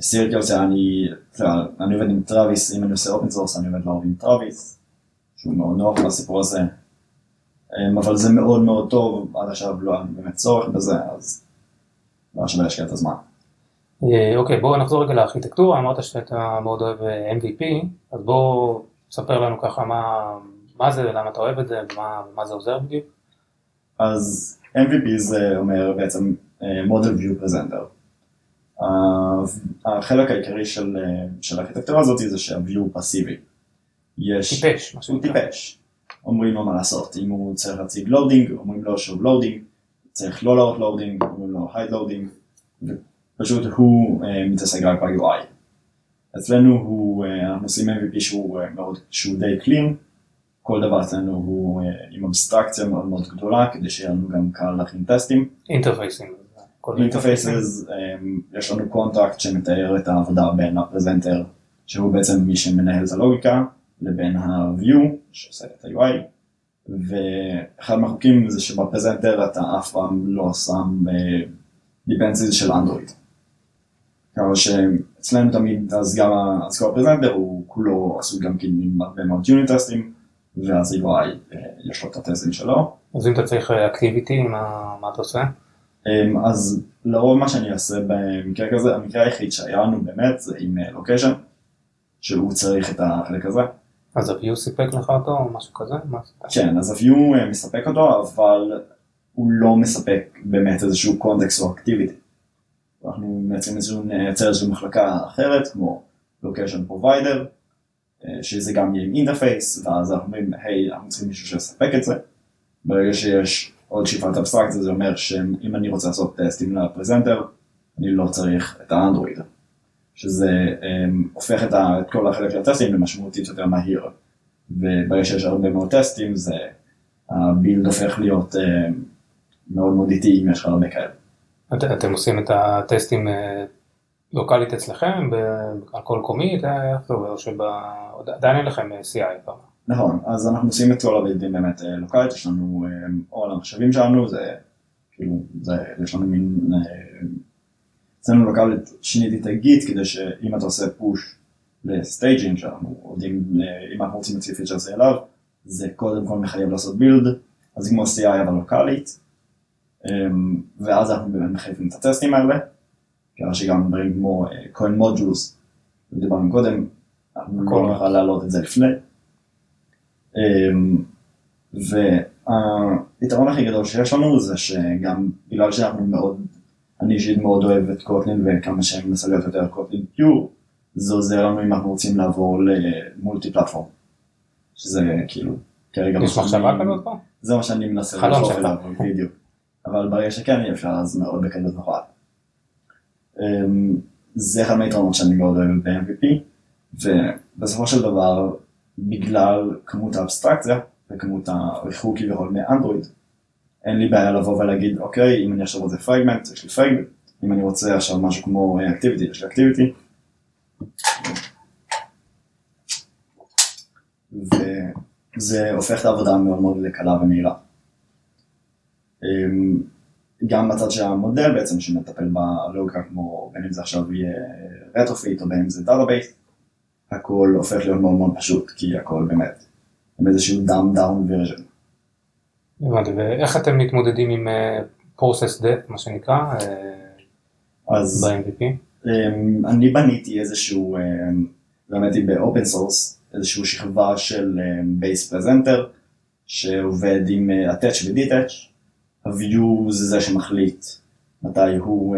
Circle, אני, אתה יודע, אני עובד עם Travis, אם אני עושה open source אני עובד לעבוד עם Travis, שהוא מאוד נוח לסיפור הזה. אה, אבל זה מאוד מאוד טוב, עד עכשיו לא היה באמת צורך בזה, אז לא שווה להשקיע את הזמן. אה, אוקיי, בואו נחזור רגע לארכיטקטורה, אמרת שאתה מאוד אוהב אה, MVP, אז בואו תספר לנו ככה מה, מה זה, למה אתה אוהב את זה, ומה, ומה זה עוזר בדיוק. אז MVP זה אומר בעצם אה, Model View Presenter. החלק העיקרי של, אה, של הארכיטקטורה הזאת זה הוא פסיבי. יש... טיפש, שנקרא. טיפש. אומרים לו מה לעשות, אם הוא צריך להציג loading, אומרים לו שהוא loading, צריך לא להראות loading, אומרים לו hide loading, ופשוט הוא אה, מתעסק רק ב-UI. אצלנו הוא, אה, אנחנו עושים MVP שהוא אה, מאוד, שהוא די clean, כל דבר אצלנו הוא אה, עם אבסטרקציה מאוד מאוד גדולה, כדי שיהיה לנו גם קל להכין טסטים. interface-ים. interfaces, יש לנו contract שמתאר את העבודה בין ה-presenter, שהוא בעצם מי שמנהל את הלוגיקה, לבין ה-view, שעושה את ה-UI, ואחד מהחוקים זה שב-presenter אתה אף פעם לא שם dependencies של אנדרואיד. כמה שאצלנו תמיד, אז גם הסקור ה-presenter הוא כולו עשוי גם כן עם הרבה מאוד unit טסטים, ואז UI יש לו את הטסטים שלו. אז אם אתה צריך activity, מה, מה אתה עושה? אמ, אז לרוב מה שאני אעשה במקרה כזה, המקרה היחיד שהיה לנו באמת זה עם location, שהוא צריך את החלק הזה. אז ה-view סיפק לך אותו או משהו כזה? כן, אז ה-view מספק אותו, אבל הוא לא מספק באמת איזשהו context או activity. אנחנו מייצרים איזשהו, נייצר איזושהי מחלקה אחרת, כמו location provider, שזה גם יהיה עם interface, ואז אנחנו אומרים, היי, אנחנו צריכים מישהו שיספק את זה. ברגע שיש עוד שכבת אבסטרקציה, זה אומר שאם אני רוצה לעשות טסטים ל-presenter, אני לא צריך את האנדרואיד. שזה um, הופך את, ה, את כל החלק של הטסטים למשמעותית יותר מהיר. וברגע שיש הרבה מאוד טסטים, זה, הבילד הופך להיות uh, מאוד מאוד איטי אם יש לך הרבה כאלה. את, אתם עושים את הטסטים uh, לוקאלית אצלכם, על כל קומית, איך זה עובר, שעדיין אין לכם CI פעם. נכון, אז אנחנו עושים את כל הבילדים באמת לוקאלית, יש לנו, או על המחשבים שלנו, זה כאילו, זה, יש לנו מין אצלנו לוקאלית שיניתי את ה-Git כדי שאם אתה עושה push ל-staging שאנחנו עובדים, אם אנחנו רוצים להוציא feature זה אליו, זה קודם כל מחייב לעשות build, אז כמו CI אבל לוקאלית, אמ, ואז אנחנו באמת מחייבים את הטסטים האלה, כיוון שגם דברים כמו Koin modules, דיברנו קודם, אנחנו לא נוכל להעלות את זה לפני. אמ, והיתרון הכי גדול שיש לנו זה שגם בגלל שאנחנו מאוד אני אישית מאוד אוהב את קוטלין וכמה שאני מנסה להיות יותר קוטלין פיור, זה עוזר לנו אם אנחנו רוצים לעבור למולטי פלטפורם. שזה כאילו, כרגע... יש מחשבה כזאת פה? זה מה שאני מנסה לחשוב עליו, בדיוק. אבל ברגע שכן יהיה אפשר אז מאוד בקלות נוכל. אמ, זה אחד מהיתרונות שאני מאוד אוהב ב-MVP, ובסופו של דבר, בגלל כמות האבסטרקציה וכמות הריחוק כביכול מאנדרואיד, אין לי בעיה לבוא ולהגיד, אוקיי, אם אני עכשיו רוצה פרגמנט, יש לי פרגמנט, אם אני רוצה עכשיו משהו כמו אקטיביטי, יש לי אקטיביטי. וזה הופך את העבודה מאוד מאוד לקלה ומהירה. אמ, גם בצד של המודל בעצם שמטפל בלוגיקה כמו בין אם זה עכשיו יהיה Retrofit או בין אם זה database, הכל הופך להיות מאוד מאוד פשוט כי הכל באמת עם איזשהו dumbed down version. הבנתי, ואיך אתם מתמודדים עם uh, process death, מה שנקרא, uh, אז ב-MVP? Um, אני בניתי איזשהו, um, למדתי ב-open source, איזשהו שכבה של base um, presenter, שעובד עם uh, attach ו-detach, ה-view זה זה שמחליט מתי הוא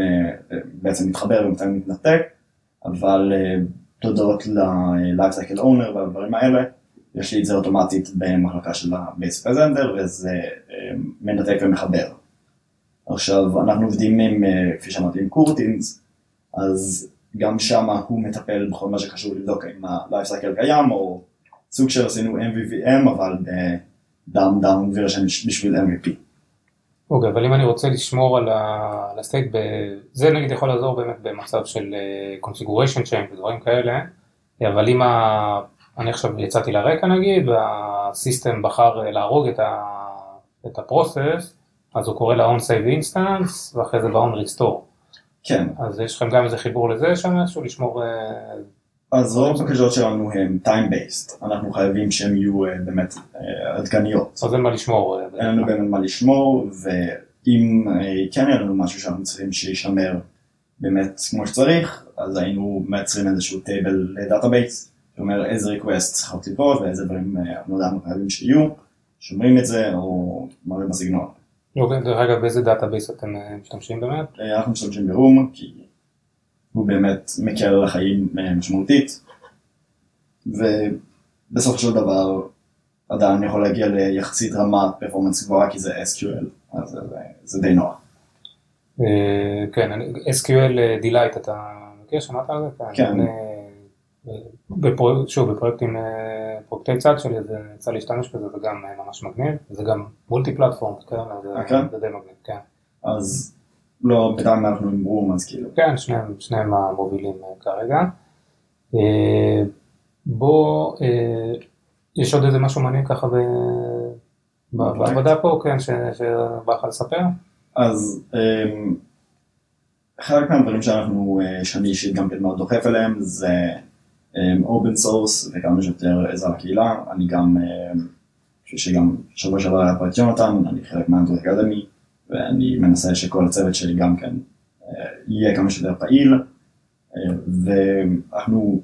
בעצם מתחבר ומתי מתנתק, אבל תודות ל-life cycle owner והדברים האלה, יש לי את זה אוטומטית במחלקה של ה-Base Presenter וזה אה, מנתק ומחבר. עכשיו אנחנו עובדים עם, אה, כפי שאמרתי, עם קורטינס, אז גם שם הוא מטפל בכל מה שקשור לבדוק אם ה-Life Cycle קיים, או סוג של עשינו MVVM אבל ב-Down Down version בשביל MVP. אוקיי, אבל אם אני רוצה לשמור על הסטייט, זה נגיד יכול לעזור באמת במצב של אה, configuration change ודברים כאלה, אבל אם אני עכשיו יצאתי לרקע נגיד, והסיסטם בחר להרוג את, ה, את הפרוסס, אז הוא קורא ל-on save instance, ואחרי זה ב-on restore. כן. אז יש לכם גם איזה חיבור לזה שם איזשהו לשמור... אה, אז רוב הבקשות שלנו הם time based, אנחנו חייבים שהם יהיו אה, באמת אה, עדכניות. אז אין מה לשמור. אין לנו באמת מה לשמור, ואם כן יהיה לנו משהו שאנחנו צריכים שישמר באמת כמו שצריך, אז היינו מייצרים איזשהו table ל database. שאומר איזה request צריכות לקרות ואיזה דברים אנחנו חייבים שיהיו, שומרים את זה או מראים בסגנון. דרך אגב, באיזה database אתם אה, משתמשים באמת? אה, אנחנו משתמשים ב Room, כי הוא באמת מקל על החיים אה, משמעותית, ובסופו של דבר עדיין יכול להגיע ליחסית רמת פרפורמנס גבוהה כי זה SQL, אז זה, זה די נוח. כן, SQL Delight אתה מכיר? שמעת על זה? כן. בפרו... שוב, בפרויקטים, אה, פרויקטי צד שלי, זה יצא להשתמש בזה, זה גם אה, ממש מגניב, זה גם מולטי פלטפורם, כן, אה, כן? זה די מגניב, כן. אז לא, בינתיים אנחנו עם ברום, אז כאילו. כן, שניהם, שניהם המובילים אה, כרגע. אה, בוא, אה, יש עוד איזה משהו מעניין ככה בפרויקט? בעבודה פה, כן, שבא לך לספר? אז חלק מהדברים שאנחנו, שאני אישית גם כן מאוד דוחף אליהם, זה open source וכמה שיותר עזרה לקהילה. אני גם, אמ, חושב שגם שבוע שעבר היה פה את יונתן, אני חלק מה Android Academy, ואני מנסה שכל הצוות שלי גם כן אה, יהיה כמה שיותר פעיל, אה, ואנחנו,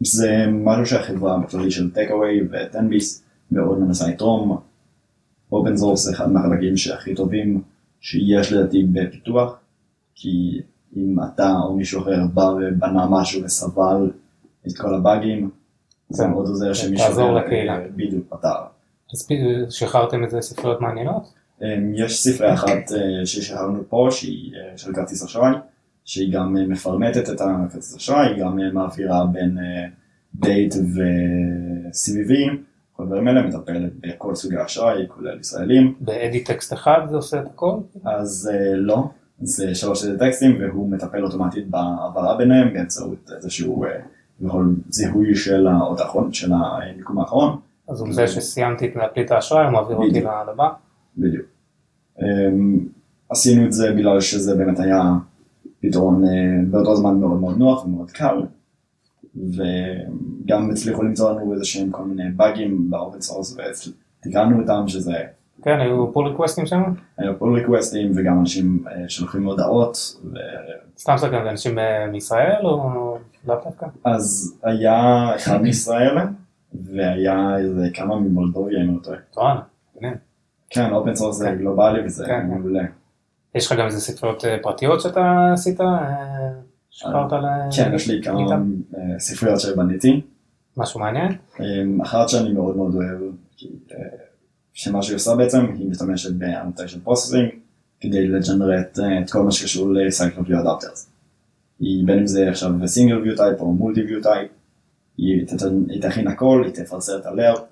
זה משהו שהחברה בכללי של Takeaway ותן ביס מאוד מנסה לתרום. open source זה אחד מהחלקים שהכי טובים שיש לדעתי בפיתוח, כי אם אתה או מישהו אחר בא ובנה משהו וסבל את כל הבאגים, זה מאוד עוזר שמישהו תעזור לקהילה. אה, בדיוק פתר. אז שחררתם איזה ספריות מעניינות? אמ, יש ספרייה אחת אה, ששחררנו פה, שהיא אה, של כרטיס אשראי, שהיא גם אה, מפרמטת את הכרטיס אשראי, היא גם מעבירה בין דייט ו-CVV, כל הדברים האלה, מטפלת בכל סוגי האשראי, כולל ישראלים. באדי טקסט אחד זה עושה את הכל? אז לא, זה שלוש טקסטים והוא מטפל אוטומטית בהעברה ביניהם באמצעות איזשהו זיהוי של האות האחרון, של המיקום האחרון, אז עם זה שסיימתי את להקליד האשראי, הוא מעביר אותי. לבא. בדיוק. אמ, עשינו את זה בגלל שזה באמת היה פתרון אה, באותו זמן מאוד מאוד נוח ומאוד קל, וגם הצליחו למצוא לנו איזה שהם כל מיני באגים ב open source ותיקנו אותם שזה כן, היו pull request ים שם? היה pull request ים וגם אנשים אה, שולחים הודעות ו... סתם סתם, זה אנשים אה, מישראל או לאו דווקא? אז היה אחד מישראל והיה איזה כמה ממולדוביה אם אני לא טועה. כן, open source זה כן. גלובלי וזה כן, כן. מעולה. יש לך גם איזה ספריות אה, פרטיות שאתה עשית? אה, שחררת ל... כן, יש לי כמה? אה, ספריות שבניתי. משהו מעניין? אמ, אחת שאני מאוד מאוד אוהב, אה, שמה שהיא עושה בעצם, היא משתמשת ב annotation processing כדי ל generate אה, את כל מה שקשור ל recycler view adapters. היא בין אם זה עכשיו single view type או multi view type, היא תכין הכל, היא תפרסר את ה layout,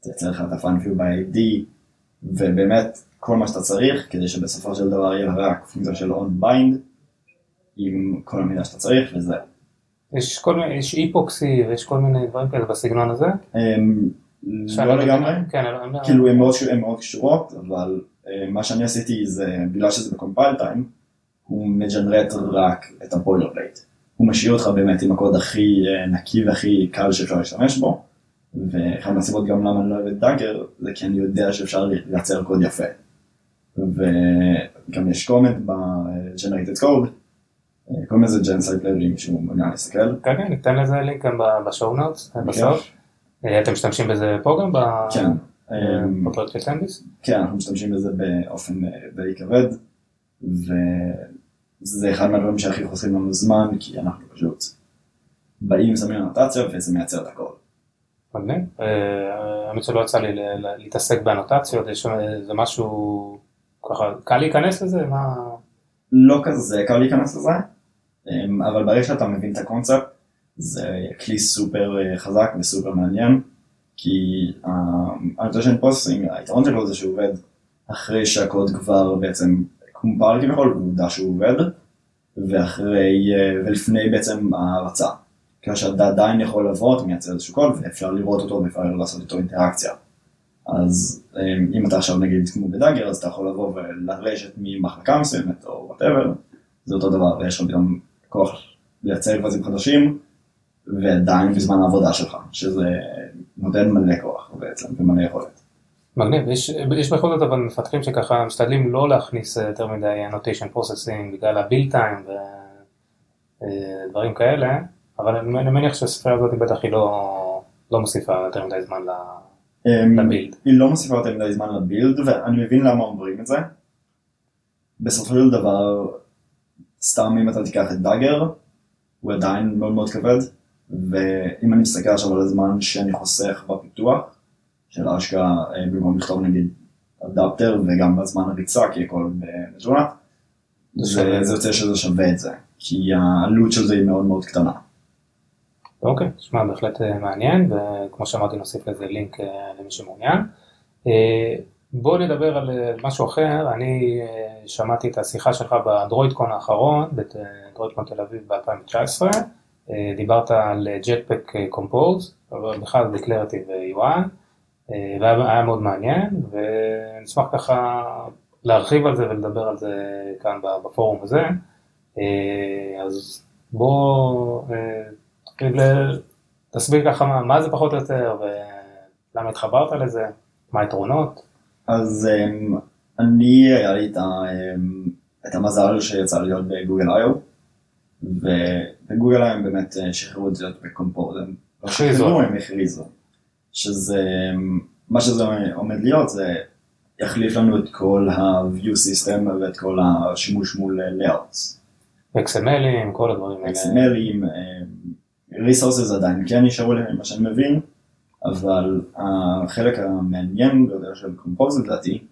תייצר לך את ה find view by ID, ובאמת כל מה שאתה צריך כדי שבסופו של דבר יהיה רק פונקציה של on bind עם כל המידע שאתה צריך וזה. יש כל מיני, יש Epoxy ויש כל מיני דברים כאלה בסגנון הזה. אמ, לא יודע- לגמרי, כן, אני- כאילו מאוד, הן מאוד קשורות, אבל אה, מה שאני עשיתי זה, בגלל שזה ב compile time, הוא מג'נרט רק את ה boilerplate. הוא משאיר אותך באמת עם הקוד הכי אה, נקי והכי קל שאפשר להשתמש בו, ואחת מהסיבות גם למה אני לא אוהב את Dagger, זה כי אני יודע שאפשר לייצר קוד יפה. וגם יש comment ב-generated code, אה, קוראים לזה site library, מישהו מעוניין להסתכל. כן, כן, ניתן לזה לינק גם בשואו נוטס, בסוף. אה, אתם משתמשים בזה פה גם? כן. אה, אמ, בפרויקט? כן, אנחנו משתמשים בזה באופן אה, די כבד, וזה אחד מהדברים שהכי חוסכים לנו זמן, כי אנחנו פשוט באים, שמים אנוטציה וזה מייצר את הכל. מגניב. אה, האמת שלא יצא לי להתעסק באנוטציות, יש איזה משהו ככה, קל להיכנס לזה? מה... לא כזה קל להיכנס לזה, אמ, אבל ברגע שאתה מבין את הקונספט, זה כלי סופר אה, חזק וסופר מעניין, כי ה-annotation processing, היתרון שלו זה שהוא עובד אחרי שהקוד כבר בעצם קומפל כביכול, ועובדה שהוא עובד, ואחרי, אה, ולפני בעצם ההרצה. כאשר אתה עדיין יכול לבוא, אתה מייצר איזשהו קוד, ואפשר לראות אותו ואפשר לעשות איתו אינטראקציה. אז אמ, אם אתה עכשיו נגיד כמו ב Dagger, אז אתה יכול לבוא ולרשת ממחלקה מסוימת או whatever, זה אותו דבר, ויש לך פתאום כוח לייצר קבצים חדשים, ועדיין בזמן העבודה שלך, שזה נותן מלא כוח בעצם, ומלא יכולת. מגניב, יש, יש בכל זאת אבל מפתחים שככה משתדלים לא להכניס אה, יותר מדי annotation processing בגלל time ודברים כאלה, אבל אני מניח שהספרייה הזאת בטח היא לא, לא מוסיפה יותר מדי זמן. אמ, לבילד. היא לא מוסיפה יותר מדי זמן לבילד, ואני מבין למה אומרים את זה. בסופו של דבר, סתם אם אתה תיקח את דאגר, הוא עדיין מאוד מאוד כבד, ואם אני מסתכל עכשיו על הזמן שאני חוסך בפיתוח, של אשכרה אה, במקום לכתוב נגיד אדפטר וגם בזמן הריצה, כי הכל שווה. זה יוצא שזה שווה את זה, כי העלות של זה היא מאוד מאוד קטנה. אוקיי, נשמע בהחלט מעניין, וכמו שאמרתי נוסיף לזה לינק למי שמעוניין. בוא נדבר על משהו אחר, אני שמעתי את השיחה שלך בדרוידקון האחרון, בדרוידקון תל אביב ב-2019, דיברת על Jetpack Compose, בכלל Declarative UI, והיה מאוד מעניין, ונשמח ככה להרחיב על זה ולדבר על זה כאן בפורום הזה. אז בוא תסביר ככה מה זה פחות או יותר ולמה התחברת לזה, מה היתרונות. אז אני היה לי את המזל שיצא להיות בגוגל איו, ובגוגל איו הם באמת שחררו את זה בקומפורט, הם לא שחררו, הם הכריזו, שזה, מה שזה עומד להיות זה יחליף לנו את כל ה-view system ואת כל השימוש מול layouts. XMLים, כל הדברים האלה. XMLים, resources עדיין כן נשארו להם, מה שאני מבין, אבל החלק המעניין ביותר של Compose לדעתי,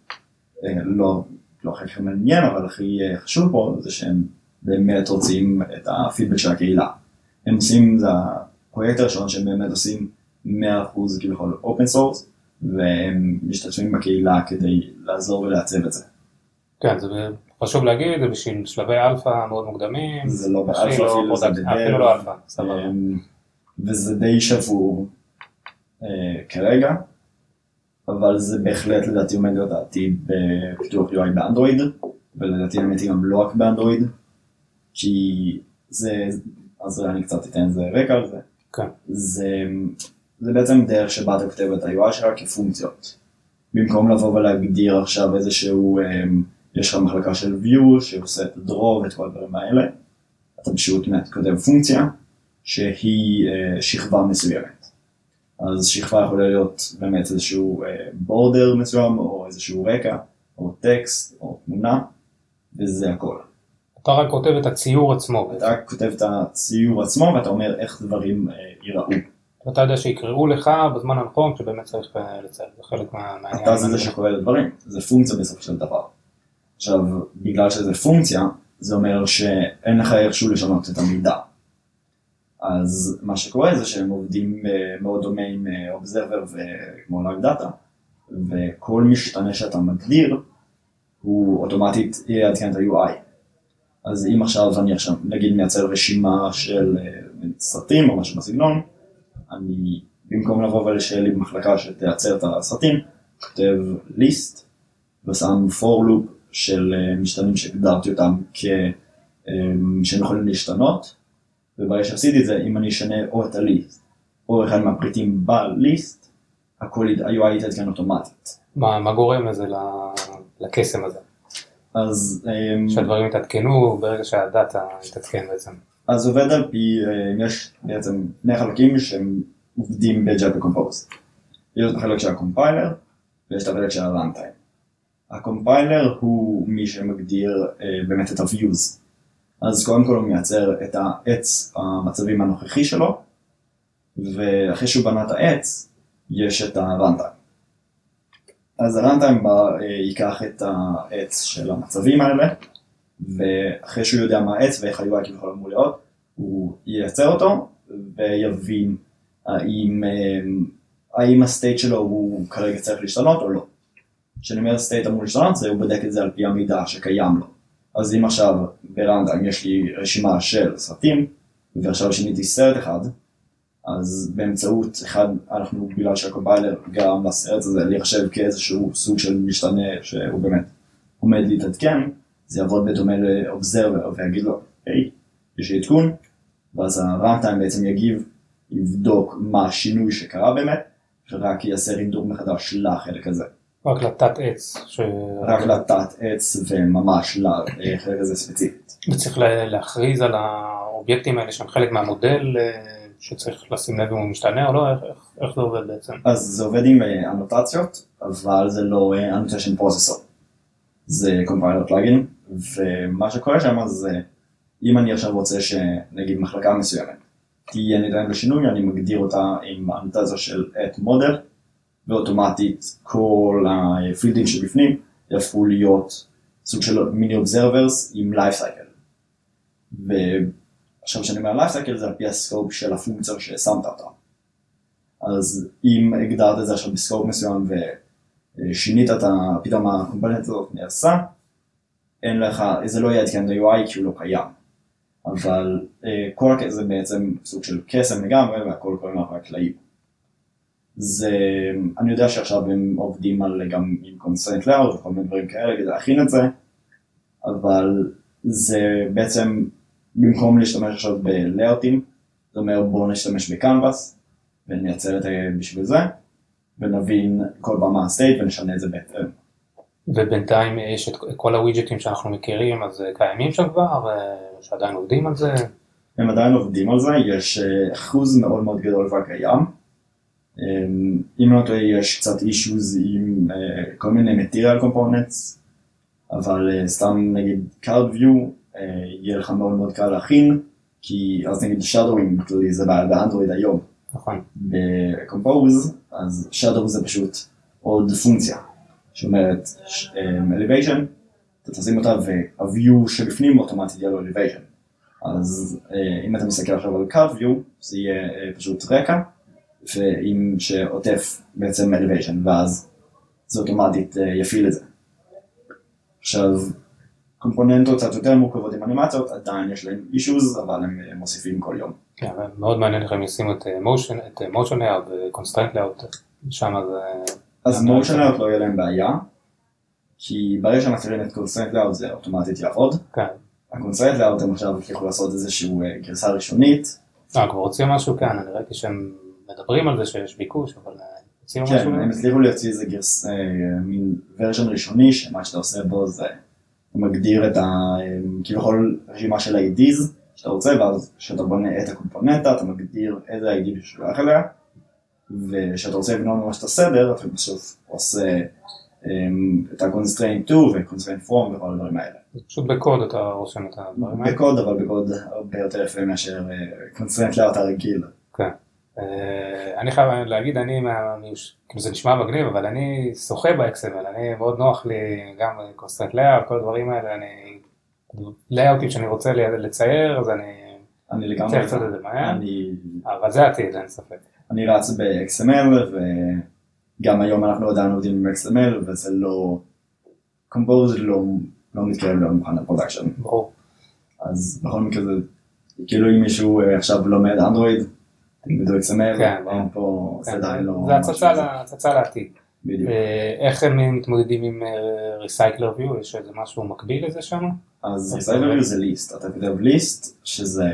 לא, לא הכי מעניין, אבל הכי חשוב פה, זה שהם באמת רוצים את הפידבק של הקהילה. הם עושים, זה הפרויקט הראשון שהם באמת עושים 100% כביכול open source, והם משתתפים בקהילה כדי לעזור ולעצב את זה. כן, זה חשוב להגיד, זה בשביל שלבי אלפא מאוד מוקדמים. זה לא באלפא אפילו, זה בדרך. אפילו לא אלפא, סבבה. וזה די שבור אה, כרגע, אבל זה בהחלט לדעתי עומד להיות העתיד בפיתוח UI באנדרואיד, ולדעתי האמת היא גם לא רק באנדרואיד, כי זה, אז אני קצת אתן איזה רקע על זה. כן. זה, זה בעצם דרך שבה אתה כותב את ה-UI שלך כפונקציות. במקום לבוא ולהגדיר עכשיו איזשהו, אמ, יש לך מחלקה של view שעושה את הדרור ואת כל הדברים האלה, אתה פשוט כותב פונקציה שהיא אה, שכבה מסוימת. אז שכבה יכולה להיות באמת איזשהו בורדר אה, מסוים, או איזשהו רקע, או טקסט, או תמונה, וזה הכל. אתה רק כותב את הציור עצמו. אתה רק כותב את הציור עצמו, ואתה אומר איך דברים אה, ייראו. ואתה יודע שיקראו לך בזמן הנכון, שבאמת צריך לצייר, זה חלק מהעניין. אתה זה זה שקורא לדברים, זה פונקציה בסופו של דבר. עכשיו, בגלל שזה פונקציה, זה אומר שאין לך איכשהו לשנות את המידע. אז מה שקורה זה שהם עובדים אה, מאוד דומה עם observer וכמו live data, וכל משתנה שאתה מגדיר, הוא אוטומטית יעדכן את ה-UI. אז אם עכשיו אני עכשיו נגיד מייצר רשימה של אה, סרטים או משהו בסגנון, אני במקום לבוא ולשיהיה לי במחלקה שתייצר את הסרטים, כותב ליסט ושם for loop של אה, משתנים שהגדרתי אותם שהם יכולים להשתנות, וברגע שעשיתי את זה, אם אני אשנה או את הליסט, או אחד מהפריטים בליסט, הכל, ה-UI יתעדכן אוטומטית. מה, מה גורם לזה, לקסם הזה? אז... אמ, שהדברים יתעדכנו ברגע שהדאטה יתעדכן בעצם. אז עובד על פי, אה, יש בעצם שני חלקים שהם עובדים ב-Java Compose. יש את החלק של הקומפיילר ויש את החלק של הראנטיים. הקומפיילר הוא מי שמגדיר אה, באמת את ה-views. אז קודם כל הוא מייצר את העץ המצבים הנוכחי שלו, ואחרי שהוא בנה את העץ, יש את הראנטיים. אז בא, אה, ייקח את העץ של המצבים האלה, ואחרי שהוא יודע מה העץ ואיך ה-UI כביכול אמור להיות, הוא ייצר אותו ויבין האם, אה, האם ה state שלו הוא כרגע צריך להשתנות או לא. כשאני אומר אמור להשתנות זה הוא בודק את זה על פי המידע שקיים לו. אז אם עכשיו ב random יש לי רשימה של סרטים ועכשיו שיניתי סרט אחד אז באמצעות אחד אנחנו בגלל שה compiler גרם לסרט הזה להיחשב כאיזשהו סוג של משתנה שהוא באמת עומד להתעדכן זה יעבוד בדומה לאובזרבר ויגיד לו היי יש לי עדכון ואז הרנטיים בעצם יגיב יבדוק מה השינוי שקרה באמת ורק יעשה רינדור מחדש לחלק הזה. רק לתת עץ. ש... רק לתת עץ וממש לחלק הזה ספציפית. וצריך להכריז על האובייקטים האלה שהם חלק מהמודל אה, שצריך לשים לב אם הוא משתנה או לא, איך, איך זה עובד בעצם? אז זה עובד עם אה, אנוטציות, אבל זה לא אנוטיישן פרוססור. זה compiler plugin, ומה שקורה שם זה אם אני עכשיו רוצה שנגיד מחלקה מסוימת תהיה ניתנת לשינוי, אני מגדיר אותה עם אנוטציה של at model. ואוטומטית כל ה field ים שבפנים יהפכו להיות סוג של mini observers עם life cycle. עכשיו כשאני אומר life cycle זה על פי ה scope של הפונקציה ששמת אותה. אז אם הגדרת את זה עכשיו ב scope מסוים ושינית את ה... פתאום הקומפוננט הזאת נעשה, אין לך, זה לא יעדכן את ה-UI כי הוא לא קיים. אבל אה, כל הקטע זה בעצם סוג של קסם לגמרי והכל קורה מאחורי הקלעים. זה, אני יודע שעכשיו הם עובדים על גם עם קונסטרנט לאוט וכל מיני דברים כאלה כדי להכין את זה, אבל זה בעצם במקום להשתמש עכשיו בלאוטים, זה אומר בואו נשתמש בקנבאס ונייצר את זה בשביל זה, ונבין כל פעם מה הסטייט ונשנה את זה בהתאם. ובינתיים יש את כל הווידג'טים שאנחנו מכירים, אז קיימים שם כבר, שעדיין עובדים על זה? הם עדיין עובדים על זה, יש אה, אחוז מאוד מאוד גדול כבר קיים. אמ, אם לא טועה יש קצת אישוז עם אה, כל מיני material components, אבל אה, סתם נגיד card view יהיה לך מאוד מאוד קל להכין, כי אז נגיד shadowing בכללי זה באנדרואיד היום. נכון. בקומפוז, אז shadow זה פשוט עוד פונקציה. שאומרת elevation, אתה תשים אותה וה-view שבפנים אוטומטית יהיה לו elevation. אז אם אתה מסתכל עכשיו על card view, זה יהיה פשוט רקע, ועם שעוטף בעצם elevation, ואז זה אוטומטית יפעיל את זה. עכשיו, components קצת יותר מורכבות עם אנימציות, עדיין יש להם אישוז, אבל הם מוסיפים כל יום. כן, מאוד מעניין איך הם ישימו את motion, את motion layout ו-constraint layout, שם זה... אז motion layout לא יהיה להם בעיה, כי ברגע שמתחילים את constraint layout זה אוטומטית יעבוד. כן. ה-constraint layout הם עכשיו הצליחו לעשות איזושהי גרסה ראשונית. אה, כבר הוציאו משהו כאן, אני ראיתי שהם מדברים על זה שיש ביקוש, אבל הוציאו משהו? כן, הם הצליחו להוציא איזה גרס, מין ורז'ן ראשוני, שמה שאתה עושה בו זה, הוא מגדיר את ה... כביכול רשימה של ה-IDs שאתה רוצה, ואז כשאתה בונה את הקומפוננטה, אתה מגדיר איזה ID ששולח אליה. וכשאתה רוצה לבנות ממש את הסדר, אתה בסוף עושה אמ, את ה-constraint to ו-constraint from וכל הדברים האלה. פשוט בקוד אתה רושם את הדברים האלה? בקוד, אבל בקוד הרבה יותר יפה מאשר אה, constraint layout רגיל. כן. אה, אני חייב להגיד, אני, כאילו זה נשמע מגניב, אבל אני שוחה ב-XML, אני מאוד נוח לי גם constraint layout, כל הדברים האלה, אני, layout-ים שאני רוצה לצייר, אז אני, אני לגמרי, לעשות את זה מהר, אבל זה עתיד, אין ספק. אני רץ ב-XML וגם היום אנחנו עדיין עובדים עם XML וזה לא, Compose לא, לא מתקרב להיות מוכן ל-production. ברור. אז בכל מקרה זה, כאילו אם מישהו אה, עכשיו לומד אנדרואיד, תלמדו XML, כן, פה זה כן, עדיין לא... זה הצצה לעתיד. בדיוק. אה, איך הם מתמודדים עם recycler אה, view? יש איזה משהו מקביל לזה שם? אז recycler view זה list, אתה כותב list, שזה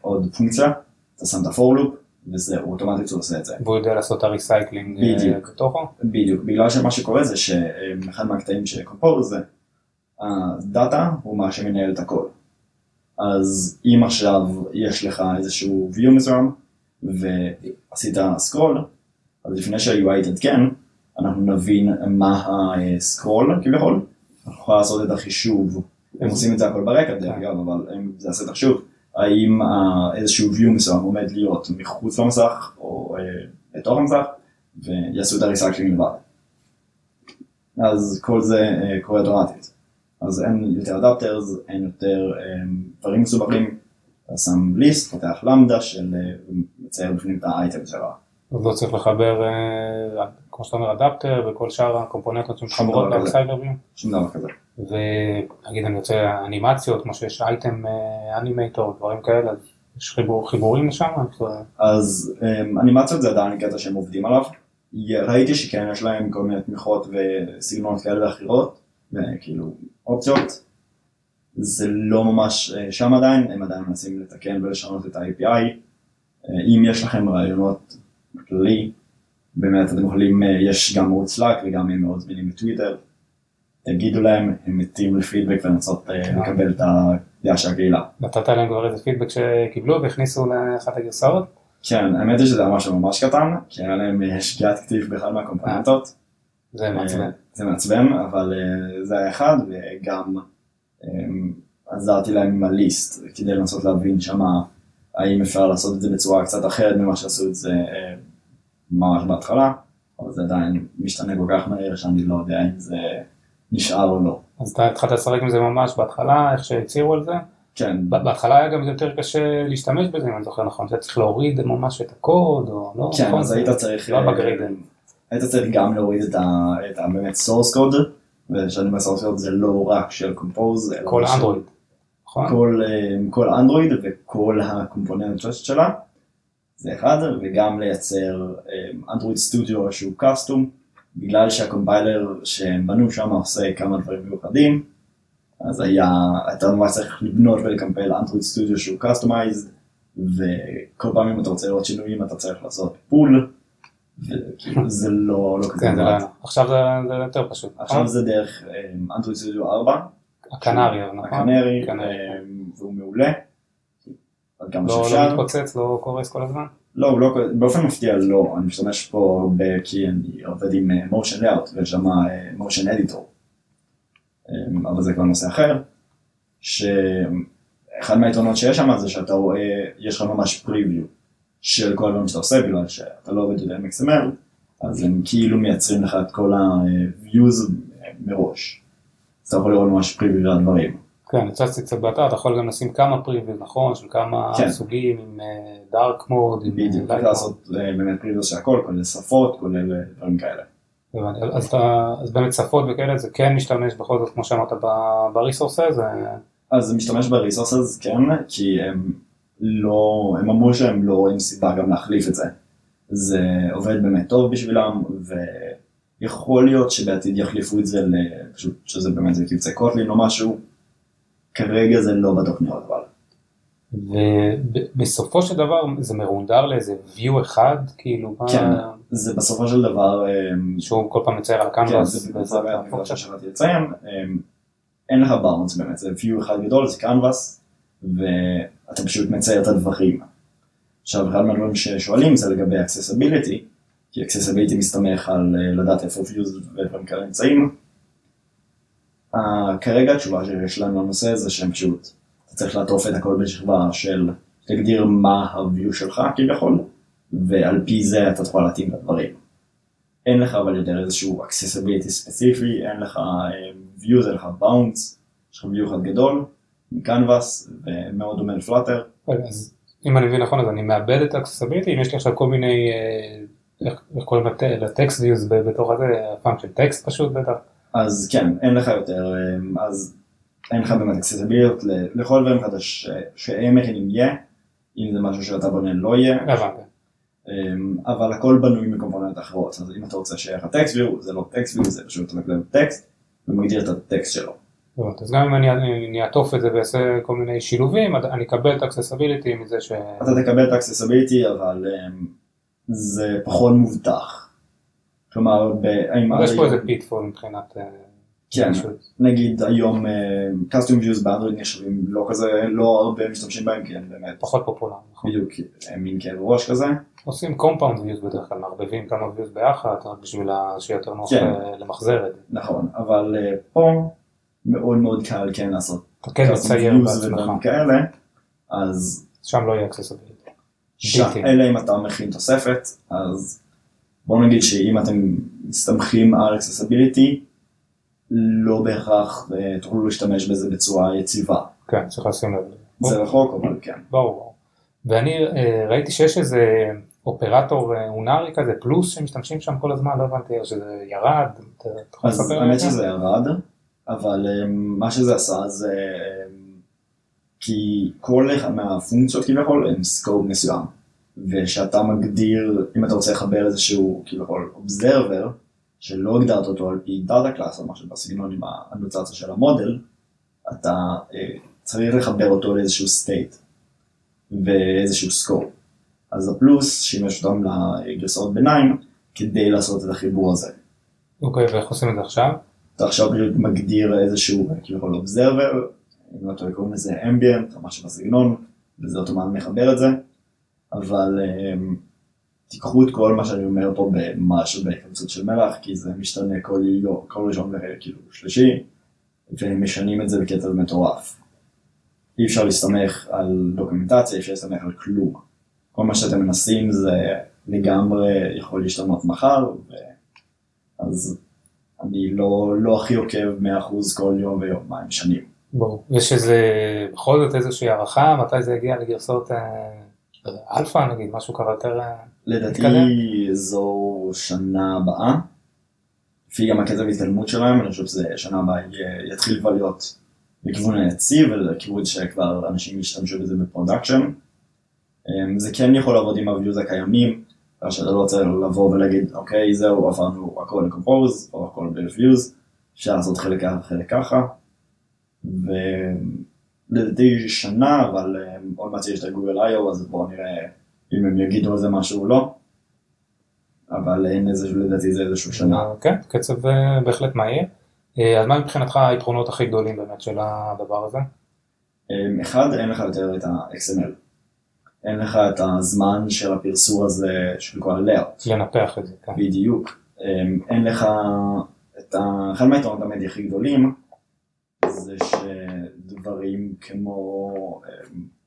עוד פונקציה, אתה שם את ה-for loop, וזהו, אוטומטית הוא עושה את זה. והוא יודע לעשות את ה-recycling בתוכו? בדיוק, בגלל שמה שקורה זה שאחד מהקטעים של Compose זה ה-data הוא מה שמנהל את הכל. אז אם עכשיו יש לך איזשהו view מסוים ועשית scroll, אז לפני שה-UI יתעדכן, אנחנו נבין מה ה-scroll כביכול, אנחנו יכולים לעשות את החישוב, הם עושים את זה הכל ברקע דרך אגב, אבל זה יעשה את החישוב. האם איזשהו view מסוים עומד להיות מחוץ למסך או אה, בתוך המסך ויעשו את ה-recycling לבד. אז כל זה אה, קורה אוטומטית. אז אין יותר adapters, אין יותר אה, דברים מסובכים, אתה שם list, פותח lambda של מצייר בפנים את ה-item שלה. אז לא צריך לחבר, כמו שאתה אומר, אדפטר וכל שאר ה-components שמחברות ל-recycler view? שום דבר כזה. ונגיד אני רוצה אנימציות, כמו שיש item animator, דברים כאלה, אז יש חיבור, חיבורים לשם? אז אמ, אנימציות זה עדיין קטע שהם עובדים עליו. ראיתי שכן יש להם כל מיני תמיכות וסגנונות כאלה ואחרות, וכאילו אופציות. זה לא ממש אה, שם עדיין, הם עדיין מנסים לתקן ולשנות את ה-API. אה, אם יש לכם רעיונות כללי, באמת אתם יכולים, אה, יש גם מאוד סלאק וגם הם מאוד זמינים בטוויטר. תגידו להם, הם מתים לפידבק ולנסות אה, לקבל את הדעה של הקהילה. נתת להם כבר איזה פידבק שקיבלו והכניסו לאחת הגרסאות? כן, האמת היא שזה היה משהו ממש קטן, כי היה להם שגיאת כתיב באחד מהקומפוננטות. זה אה, מעצבן. זה מעצבן, אבל זה היה אחד, וגם עזרתי להם עם הליסט, כדי לנסות להבין שמה האם אפשר לעשות את זה בצורה קצת אחרת ממה שעשו את זה ממש בהתחלה, אבל זה עדיין משתנה כל כך מהר שאני לא יודע אם זה... נשאר או לא. אז אתה התחלת לשחק עם זה ממש בהתחלה, איך שהצהירו על זה? כן, בהתחלה היה גם יותר קשה להשתמש בזה, אם אני זוכר נכון, אתה צריך להוריד ממש את הקוד, או לא, כן, נכון? אז היית צריך, לא אה, ב-Gradle. היית צריך גם להוריד את ה... את ה... באמת source code, ושאני אומר source code זה לא רק של Compose, אלא כל אנדרואיד, נכון? כל, אה, כל אנדרואיד וכל ה-component שלה, זה אחד, וגם לייצר אנדרואיד סטודיו שהוא custom, בגלל שה-compiler שהם בנו שם עושה כמה דברים מיוחדים, אז היה, אתה ממש צריך לבנות ולקמפל אנדרואיד סטודיו שהוא customized, וכל פעם אם אתה רוצה לראות שינויים אתה צריך לעשות pull, זה לא, לא כזה כן, מעט. לא- עכשיו זה יותר פשוט, נכון? עכשיו זה דרך אנדרואיד סטודיו 4, ה-Canary, נכון? ה-Canary, Canary. אה, והוא מעולה. לא לא. מתפוצץ, לא קורס כל הזמן? לא, לא, באופן מפתיע לא, אני משתמש פה ב- כי אני עובד עם אה, motion layout ויש שם אה, motion editor. אה, אבל זה כבר נושא אחר, שאחד מהיתרונות שיש שם זה שאתה רואה, יש לך ממש preview של כל הדברים שאתה עושה, בגלל שאתה לא עובד עם XML, אז הם כאילו מייצרים לך את כל ה-views מראש. אז אתה יכול לראות ממש של הדברים. כן, הצצתי קצת באתר, אתה יכול גם לשים כמה פריוויז, נכון? של כמה כן. סוגים, עם דארק מוד, עם בדיוק, צריך mode. לעשות אה, באמת preview של הכל, כולל שפות, כולל אה, דברים כאלה. אז אתה, אז באמת שפות וכאלה, זה כן משתמש בכל זאת, כמו שאמרת, ב-resources. אז זה משתמש בריסורסס כן, כי הם לא, הם אמרו שהם לא רואים סיבה גם להחליף את זה. זה עובד באמת טוב בשבילם, ויכול להיות שבעתיד יחליפו את זה לפשוט שזה באמת זה קבצי קוטלין או משהו. כרגע זה לא בתוכניות אבל. ובסופו של דבר זה מרונדר לאיזה view אחד, כאילו, מה- כן. זה בסופו של דבר, אמ, שהוא כל פעם מצייר על כן, הקנבאס, זה הפונקציה. ששמעתי לציין, אין לך באונס באמת, זה view אחד גדול, זה קנבאס, ואתה פשוט מצייר את הדברים. עכשיו, אחד מהדברים ששואלים זה לגבי accessibility, כי accessibility מסתמך על אה, לדעת איפה views ודברים כאלה נמצאים. אה, כרגע התשובה שיש לנו לנושא זה שהם פשוט, אתה צריך לעטוף את הכל בשכבה של, תגדיר מה ה-view שלך כביכול, ועל פי זה אתה תוכל להתאים את הדברים. אין לך אבל יותר איזשהו accessibility ספציפי, אין לך אה, views, אין לך bounds, יש לך view אחד גדול, מקנבאס, ומאוד דומה לפלאטר. רגע, אז אם אני מבין נכון, אז אני מאבד את ה-accessibility, אם יש לי עכשיו כל מיני, אה, איך קוראים לט- לטקסט views בתוך הזה, function text פשוט בטח. אז כן, אין לך יותר, אה, אז אין לך באמת ל- לכל דברים חדש שהם מכינים יהיה, אם זה משהו שאתה בונה לא יהיה, הבנתי. אמ, אבל הכל בנוי מ-component אחרות, אז אם אתה רוצה שיהיה לך text view, זה לא text view, זה פשוט טקסט ומגדיר את הטקסט שלו. הבנתי. אז גם אם אני אני אעטוף את זה ואעשה כל מיני שילובים, אני אקבל את ה-accessibility מזה ש... אתה תקבל את accessibility, אבל אמ, זה פחות מובטח. כלומר, האם יש פה איזה פיטפול מבחינת... אה, כן. נגיד היום custom views באנדרואיד נחשבים לא כזה, לא הרבה משתמשים בהם, כי הם באמת פחות פופולרי, נכון. בדיוק הם מין כאב ראש כזה. עושים compound views בדרך כלל, מערבבים כמה views ביחד, רק בשביל שיהיה יותר נוח כן. אה, למחזר את זה. נכון, אבל אה, פה מאוד מאוד קל כן לעשות אתה כן מצייר בעצמך, כאלה, אז שם לא יהיה בלתי. אלא אם אתה מכין תוספת, אז בוא נגיד שאם אתם מסתמכים על accessibility, לא בהכרח אה, תוכלו להשתמש בזה בצורה יציבה. כן, צריך לשים לב. זה רחוק, אבל כן. ברור. ואני אה, ראיתי שיש איזה אופרטור אה, אונארי כזה, פלוס שמשתמשים שם כל הזמן, לא הבנתי, או שזה ירד, אז האמת? שזה ירד, אבל אמ, מה שזה עשה זה אמ, כי כל אחד מהפונקציות כביכול הם scope מסוים, ושאתה מגדיר, אם אתה רוצה לחבר איזשהו כביכול observer, שלא הגדרת אותו על פי data class או משהו בסגנון עם האנוטציה של המודל, אתה אה, צריך לחבר אותו לאיזשהו state ואיזשהו scope. אז הפלוס שימש אותם לגרסאות ביניים כדי לעשות את החיבור הזה. אוקיי, ואיך עושים את זה עכשיו? אתה עכשיו פשוט מגדיר איזשהו כביכול אובזרבר, אם לא טועה קוראים לזה אמביאנט או משהו בסגנון, וזה אוטומט מחבר את זה, אבל um, תיקחו את כל מה שאני אומר פה במשהו בהתכנסות של מלח, כי זה משתנה כל יום, כל ראשון וכאילו שלישי, והם משנים את זה בקצב מטורף. אי אפשר להסתמך על דוקומנטציה, אי אפשר להסתמך על כלום. כל מה שאתם מנסים זה לגמרי יכול להשתנות מחר, ו... אז אני לא, לא הכי עוקב 100% כל יום ויום מה הם משנים. ברור. יש איזה, בכל זאת איזושהי הערכה, מתי זה יגיע לגרסאות אה, אלפא נגיד, משהו ככה יותר אה, לדעתי מתקדם? זו שנה הבאה. לפי גם הקצב ההתקדמות שלהם, אני חושב שזה שנה הבאה יתחיל כבר להיות לכיוון היציב ולכיוון שכבר אנשים ישתמשו בזה ב-production. אמ, זה כן יכול לעבוד עם ה-views הקיימים, אז שאתה לא רוצה לבוא ולהגיד אוקיי זהו עברנו הכל ל-compose או הכל ב-views, אפשר לעשות חלק ככה וחלק ככה. ולדעתי שנה אבל אמ, עוד מעט יש את הגוגל איו אז בואו נראה אם הם יגידו על זה משהו או לא. אבל אין איזה, לדעתי זה איזשהו שנה. כן, קצב אה, בהחלט מהיר. אה, אז מה מבחינתך היתרונות הכי גדולים באמת של הדבר הזה? אחד, אין לך יותר את ה-XML. אין לך את הזמן של הפרסור הזה של כל ה-layout. לנפח את זה, כן. בדיוק. אמ, אין לך את ה... אחד מהיתרונות המדיה הכי גדולים זה שדברים כמו... אמ,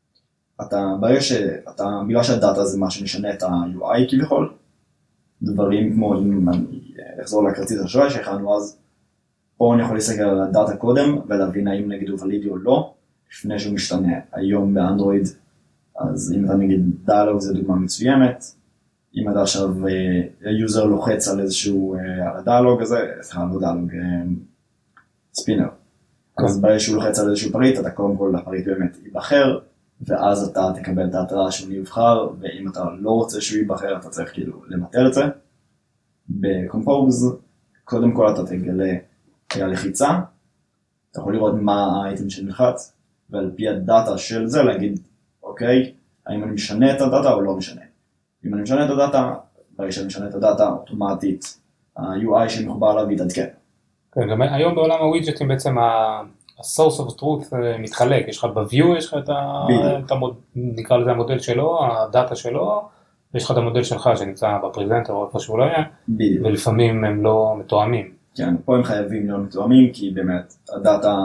אתה, ברגע שאתה, בגלל שהדאטה זה מה שמשנה את ה-UI כביכול, דברים כמו אם אני אחזור לכרטיס אשראי שהכנו אז, פה אני יכול להסתכל על ה-data קודם ולהבין האם נגיד הוא valid או לא, לפני שהוא משתנה. היום באנדרואיד, אז אם אתה נגיד דיאלוג זה דוגמה מצוינת, אם אתה עכשיו ה-user לוחץ על איזשהו, אה, על הדיאלוג הזה, סליחה, לא דיאלוג, ספינר. אז ברגע שהוא לוחץ על איזשהו פריט, אתה קודם כל הפריט באמת ייבחר, ואז אתה תקבל את ההתראה שהוא נבחר, ואם אתה לא רוצה שהוא ייבחר, אתה צריך כאילו למחזר את זה. בקומפוז, קודם כל אתה תגלה הלחיצה, אתה יכול לראות מה האייטם שנלחץ, ועל פי הדאטה של זה להגיד, אוקיי, האם אני משנה את הדאטה או לא משנה. אם אני משנה את הדאטה, ברגע שאני משנה את הדאטה, אוטומטית ה-UI שמחובר אליו יתעדכן. כן, גם היום בעולם הווידג'טים בעצם ה-source of truth אה, מתחלק, יש לך ב-view, יש לך את ה... את המוד... נקרא לזה המודל שלו, הדאטה שלו, ויש לך את המודל שלך שנמצא בפרזנטר או איפה שהוא לא יהיה. ולפעמים הם לא מתואמים. כן, פה הם חייבים להיות מתואמים, כי באמת, הדאטה,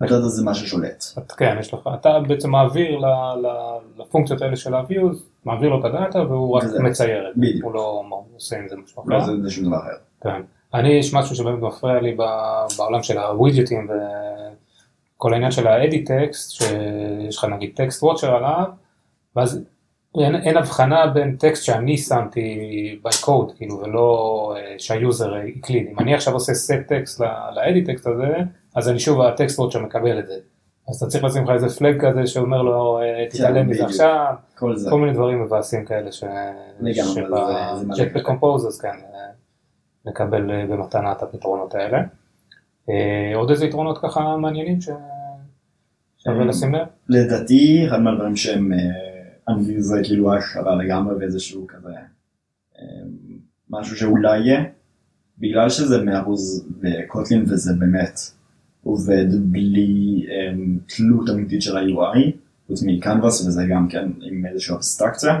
הדאטה זה מה ששולט. כן, יש לך, אתה בעצם מעביר ל- ל- לפונקציות האלה של ה-views, מעביר לו את הדאטה והוא רק מצייר את זה, בדיוק. הוא לא עושה עם זה משהו לא, אחר. זה זה שום דבר אחר. כן. אני, יש משהו שבאמת מפריע לי בעולם של הווידג'טים וכל העניין של האדי טקסט, שיש לך נגיד טקסט וואצ'ר עליו, ואז אין, אין הבחנה בין טקסט שאני שמתי by code, כאילו, ולא אה, שה-user הקליד. אם אני עכשיו עושה set text ל-edit text הזה, אז אני שוב ה-text watcher מקבל את זה. אז אתה צריך לשים לך איזה flag כזה שאומר לו, אה, תתעלם מזה בדיוק. עכשיו, כל. כל מיני דברים מבאסים כאלה ש... לגמרי, זה- זה מלא שבג'ט קשה. ב-Compose אז כן, אה, נקבל אה, במתנה את הפתרונות האלה. אה, עוד איזה יתרונות ככה מעניינים ש- שווה אה, לשים לב? לדעתי, אחד מהדברים שהם, אה, אני זה כאילו השערה לגמרי ואיזשהו כזה, אה, משהו שאולי יהיה, בגלל שזה מאחוז בקוטלין וזה באמת עובד בלי אה, תלות אמיתית של ה-UI, חוץ מקנבאס וזה גם כן עם איזושהי אבסטרקציה.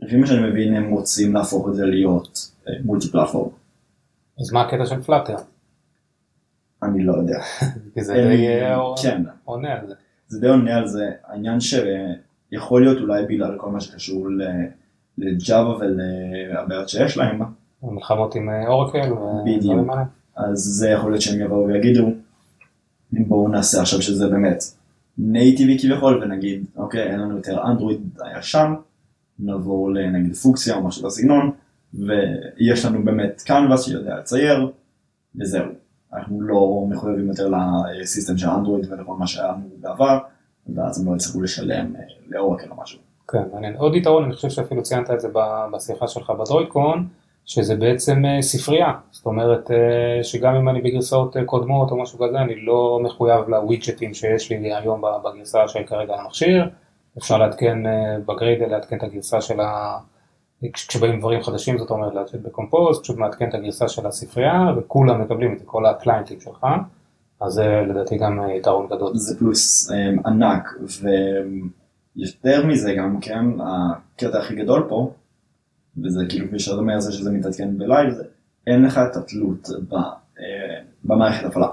לפי מה שאני מבין הם רוצים להפוך את זה להיות מולטי פלטפורם. אז מה הקטע של פלאטר? אני לא יודע. כי זה לי- די אה, כן, עונה על זה. זה די עונה על זה, העניין שיכול להיות אולי בגלל כל מה שקשור לג'אווה ולבעיות שיש להם, מלחמות עם אה, אורקל ודברים בדיוק. אז זה יכול להיות שהם יבואו ויגידו, בואו נעשה עכשיו שזה באמת נייטיבי כביכול ונגיד, אוקיי, אין לנו יותר אנדרואיד הישן, נעבור לנגיד פוקסיה או משהו בסגנון, ויש לנו באמת קנבאס שיודע לצייר, וזהו. אנחנו לא מחויבים יותר לסיסטם של אנדרואיד ולכל מה שהיה לנו בעבר, ואז הם לא יצטרכו לשלם אה, לאורקל או משהו. כן, מעניין. עוד יתרון, אני חושב שאפילו ציינת את זה בשיחה שלך בדרוידקון, שזה בעצם אה, ספרייה. זאת אומרת אה, שגם אם אני בגרסאות אה, קודמות או משהו כזה, אני לא מחויב לווידג'טים שיש לי היום בגרסה של כרגע המכשיר. אפשר לעדכן ב Gradle, לעדכן את הגרסה של ה... כש- כשבאים דברים חדשים, זאת אומרת לעדכן ב Compose, פשוט מעדכן את הגרסה של הספרייה, וכולם מקבלים את כל הקליינטים שלך. אז זה לדעתי גם יתרון גדול. זה פלוס ענק, ויותר מזה גם כן, הקטע הכי גדול פה, וזה כאילו כפי שאתה אומר, זה שזה מתעדכן ב live, זה אין לך את התלות ב, אה, במערכת הפעלה.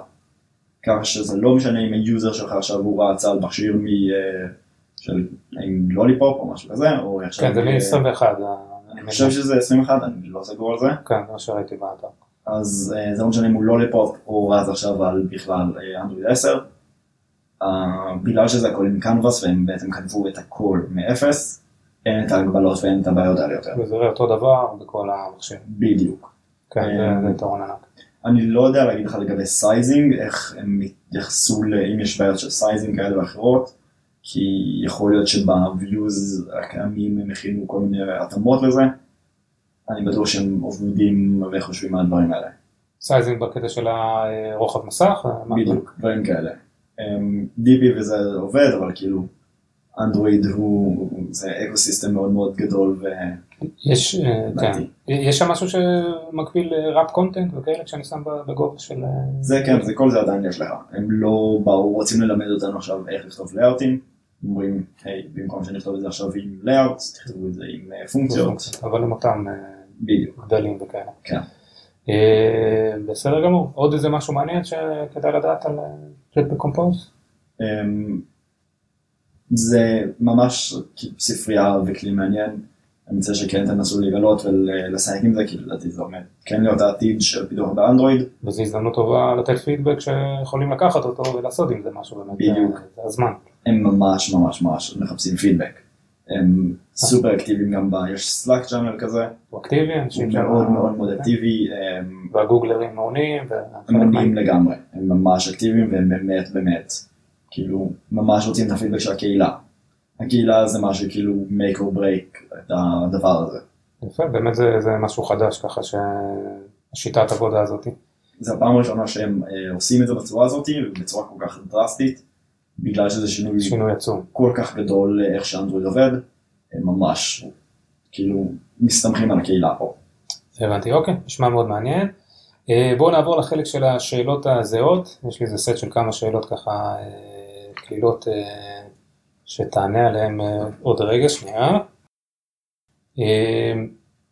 ככה שזה לא משנה אם ה user שלך עכשיו הוא רץ על מכשיר מ... אה, של עם Lollipop או משהו כזה, או עכשיו... כן, זה אה, מ-21. אני חושב שזה 21, אני לא סגור על זה. כן, זה מה שראיתי באתר. אז אה, זה לא משנה אם הוא Lollipop או רץ עכשיו על בכלל אה, אנדרואיד 10, אה, בגלל שזה הכל עם קנבס והם בעצם כתבו את הכל מאפס, אין את ההגבלות ואין את הבעיות האלה יותר. וזה יראה אותו דבר בכל המחשב. בדיוק. כן, אה, זה- זה יתרון ענק. אני לא יודע להגיד לך לגבי sizing, איך הם התייחסו ל... אם יש בעיות של sizing כאלה ואחרות, כי יכול להיות שב-views הקיימים הם הכינו כל מיני התאמות לזה. אני בטוח שהם עובדים וחושבים על הדברים האלה. sizing בקטע של הרוחב מסך? מה- בדיוק, דברים כאלה. אמ, DB וזה עובד, אבל כאילו, אנדרואיד הוא, זה ecosystem מאוד מאוד גדול ו... יש, אה, כן. יש שם משהו שמקביל ראפ קונטנט וכאלה כשאני שם בגובה של... אה, זה כן, זה כל זה עדיין יש לך. הם לא באו, רוצים ללמד אותנו עכשיו איך לכתוב לאאוטים. אומרים, היי, במקום שנכתוב את זה עכשיו עם לאאוט, תכתבו את זה עם אה, פונקציות. אבל עם אותם. גדלים וכאלה. כן. בסדר גמור. עוד איזה משהו מעניין שכדאי לדעת על ג'ט בקומפוז? זה ממש ספרייה וכלי מעניין. אני מציע שכן תנסו לגלות ולשחק עם זה, כי לדעתי זה עומד כן להיות העתיד של פיתוח באנדרואיד. וזו הזדמנות טובה לתת פידבק שיכולים לקחת אותו ולעשות עם זה משהו באמת. בדיוק. אה, זה הזמן. הם ממש ממש ממש מחפשים פידבק. הם סופר אקטיביים גם ב... יש סלאק צ'אנל כזה, הוא אקטיבי, אנשים שם... מאוד מאוד מאוד אקטיבי, והגוגלרים מעונים. הם עונים לגמרי, הם ממש אקטיביים והם באמת באמת, כאילו, ממש רוצים את הפידבק של הקהילה. הקהילה זה מה שכאילו make or break את הדבר הזה. יפה, באמת זה, זה משהו חדש ככה שהשיטת עבודה הזאת. זו הפעם הראשונה שהם אה, עושים את זה בצורה הזאת, ובצורה כל כך דרסטית, בגלל שזה שינוי שינוי עצום. כל כך גדול לאיך שאנדרואיד עובד, הם ממש, כאילו, מסתמכים על הקהילה פה. הבנתי, אוקיי, נשמע מאוד מעניין. אה, בואו נעבור לחלק של השאלות הזהות, יש לי איזה סט של כמה שאלות ככה קלילות אה, שתענה עליהן אה, עוד רגע, שנייה. אה,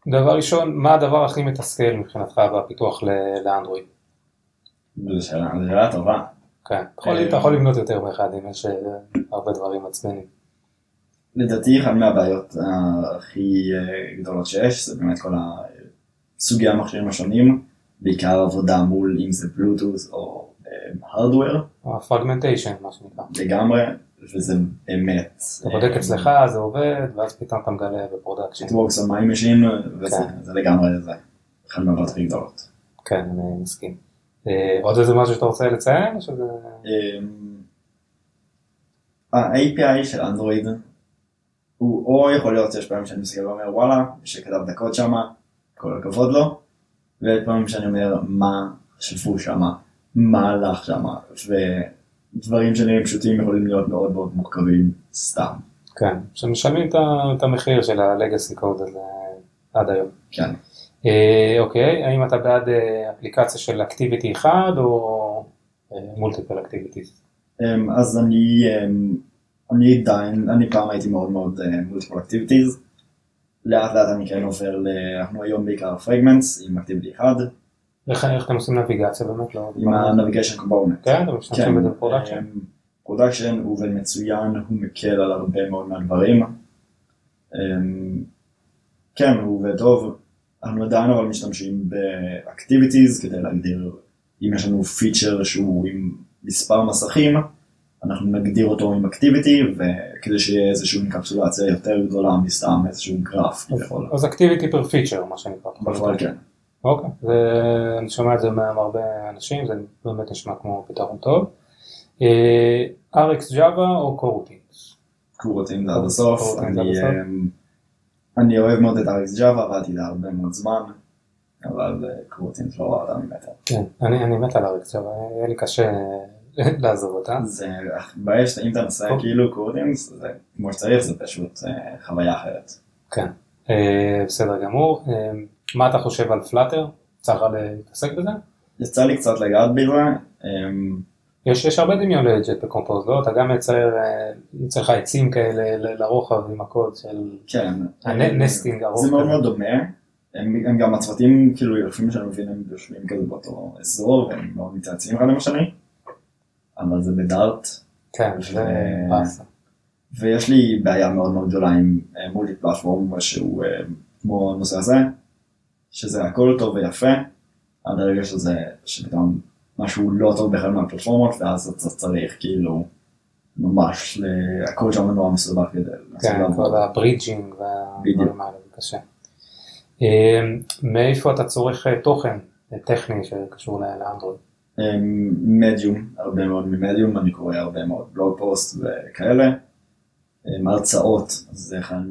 דבר ראשון, מה הדבר הכי מתסכל מבחינתך בפיתוח לאנדרואיד? זו שאלה, טובה. כן, אתה יכול- אתה יכול לבנות יותר מאחד אם יש הרבה דברים עצבנים. לדעתי אחת מהבעיות הכי גדולות שיש זה באמת כל סוגי המכשירים השונים, בעיקר עבודה מול אם זה בלוטוס או hardware ה fragmentation, מה שנקרא. לגמרי, וזה באמת. אתה בודק אצלך, זה עובד, ואז פתאום אתה מגלה ב production. It works on my machine, וזה כן. לגמרי זה. אחת מהבעיות הכי גדולות. כן, אני מסכים. אה, עוד איזה משהו שאתה רוצה לציין? אמ, ה-API של אנדרואיד הוא או יכול להיות שיש פעמים שאני מסתכל ואומר וואלה, שכתב הקוד שמה, כל הכבוד לו, ופעמים שאני אומר מה חשבו שמה, מה הלך שמה, ודברים שנראים פשוטים יכולים להיות מאוד מאוד מורכבים סתם. כן, שמשלמים את המחיר של ה-legacy code הזה עד היום. כן. אה, אוקיי, האם אתה בעד אה, אפליקציה של אקטיביטי אחד או multiple activities? אמ, אז אני, אמ, אני עדיין, אני פעם הייתי מאוד מאוד multiple activities. לאט לאט אני כן עובר. אנחנו היום בעיקר fragments עם activity אחד, איך אתם עושים נביגציה באמת? לא עם ה-navigation component. כן, אתם משתמשים בזה ב production? אמ, production הוא עובד מצוין, הוא מקל על הרבה מאוד מהדברים. אמ, כן, הוא עובד טוב. אנחנו עדיין אבל משתמשים ב activities כדי להגדיר אם יש לנו פיצ'ר שהוא עם מספר מסכים, אנחנו נגדיר אותו עם אקטיביטי וכדי שיהיה איזושהי אינקפסולציה יותר גדולה מסתם איזשהו גרף. אז אקטיביטי פר פיצ'ר, מה שנקרא. בפועל כן. אוקיי, זה- אני שומע את זה מהרבה אנשים, זה באמת נשמע כמו פתרון טוב. אה, RX Java או קורוטינס? קורותים זה עד הסוף, אני, הסוף. אני אוהב מאוד את אריס ג'אווה, עבדתי לה הרבה מאוד זמן, אבל אה, קורותים לא ראה אותם מטר. כן, אני אני מת על RX Java, יהיה לי קשה לעזוב אותה. זה, בעיה שאם אתה נוסע אוקיי. כאילו קורותים, זה כמו שצריך, זה פשוט אה, חוויה אחרת. כן, אה, בסדר גמור. אה, מה אתה חושב על פלאטר? יצא לך להתעסק בזה? יצא לי קצת לגעת בזה, אמ, יש, יש הרבה דמיון לג'ט בקומפוז, לא? אתה גם מייצר, אה, יוצא לך עצים כאלה לרוחב עם הקוד של כן. הנסטינג ארוך זה מאוד. מאוד דומה, הם, הם גם הצוותים, כאילו, לפי שאני מבין, הם יושבים כזה באותו אזור, והם מאוד מתייעצים אחד עם השני, אבל זה בדארט, כן, זה ו- באסה. ויש לי בעיה מאוד מאוד גדולה עם מולטי פלטפורם שהוא אה, כמו הנושא הזה, שזה הכל טוב ויפה, עד הרגע שזה, שפתאום משהו לא טוב באחד מהפלטפורמות, ואז אתה צריך כאילו ממש, הכל שם נורא מסובך כדי לעשות כן. כל ה bridging. והדברים האלה, זה קשה. אה, מאיפה אתה צורך אה, תוכן אה, טכני שקשור לאנדרואיד? מדיום, הרבה מאוד ממדיום, אני קורא הרבה מאוד blog post וכאלה. אמ, הרצאות, זה אחד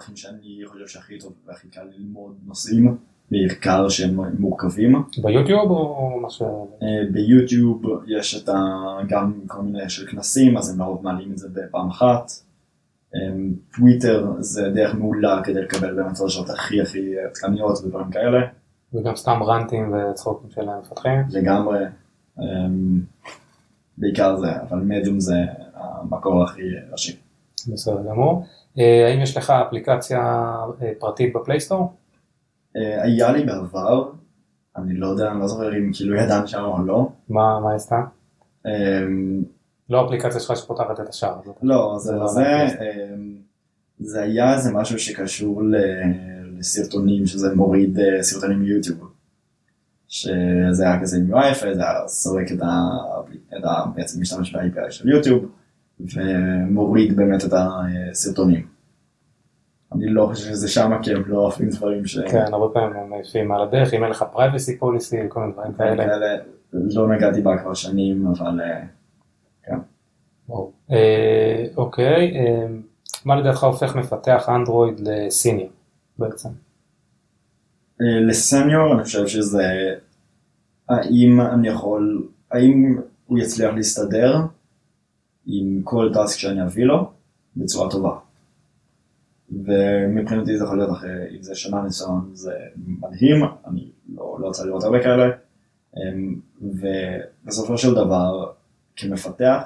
מהדרכים שאני חושב שהכי טוב והכי קל ללמוד נושאים, בעיקר שהם מורכבים. ביוטיוב או משהו? אה, ביוטיוב יש את ה... גם כל מיני של כנסים, אז הם לרוב מעלים את זה בפעם אחת. אמ, טוויטר זה דרך מעולה כדי לקבל באמת חדשות הכי הכי עדכניות ודברים כאלה. וגם סתם רנטים וצחוקים של המפתחים? לגמרי. בעיקר זה, אבל מדיום זה המקור הכי ראשי. בסדר גמור. אה, האם יש לך אפליקציה אה, פרטית בפלייסטור? אה, היה לי בעבר, אני לא יודע, אני לא זוכר אם כאילו ידענו שם או לא. מה מה עשתה? אמ, לא אפליקציה שלך שפותחת את השער. הזאת. לא, זה לא לא זה. אמ, זה היה איזה משהו שקשור לסרטונים, שזה מוריד סרטונים מיוטיוב. שזה היה כזה עם UI, זה היה סורק את ה... בעצם משתמש ב-API של יוטיוב, ומוריד באמת את הסרטונים. אני לא חושב שזה שמה, כי הם לא אוהבים דברים ש... כן, הרבה פעמים הם מעיפים על הדרך, אם אין לך privacy policy וכל מיני דברים כאלה. כאלה. לא נגעתי בה כבר שנים, אבל אה, ברור. אה, אוקיי, אה, מה לדעתך הופך מפתח אנדרואיד לסיניור בעצם? לסניור אני חושב שזה האם אני יכול, האם הוא יצליח להסתדר עם כל טאסק שאני אביא לו בצורה טובה. ומבחינתי זה יכול להיות אחרי, אם זה שנה ניסיון זה מדהים, אני לא, לא רוצה לראות הרבה כאלה. אמ, ובסופו של דבר כמפתח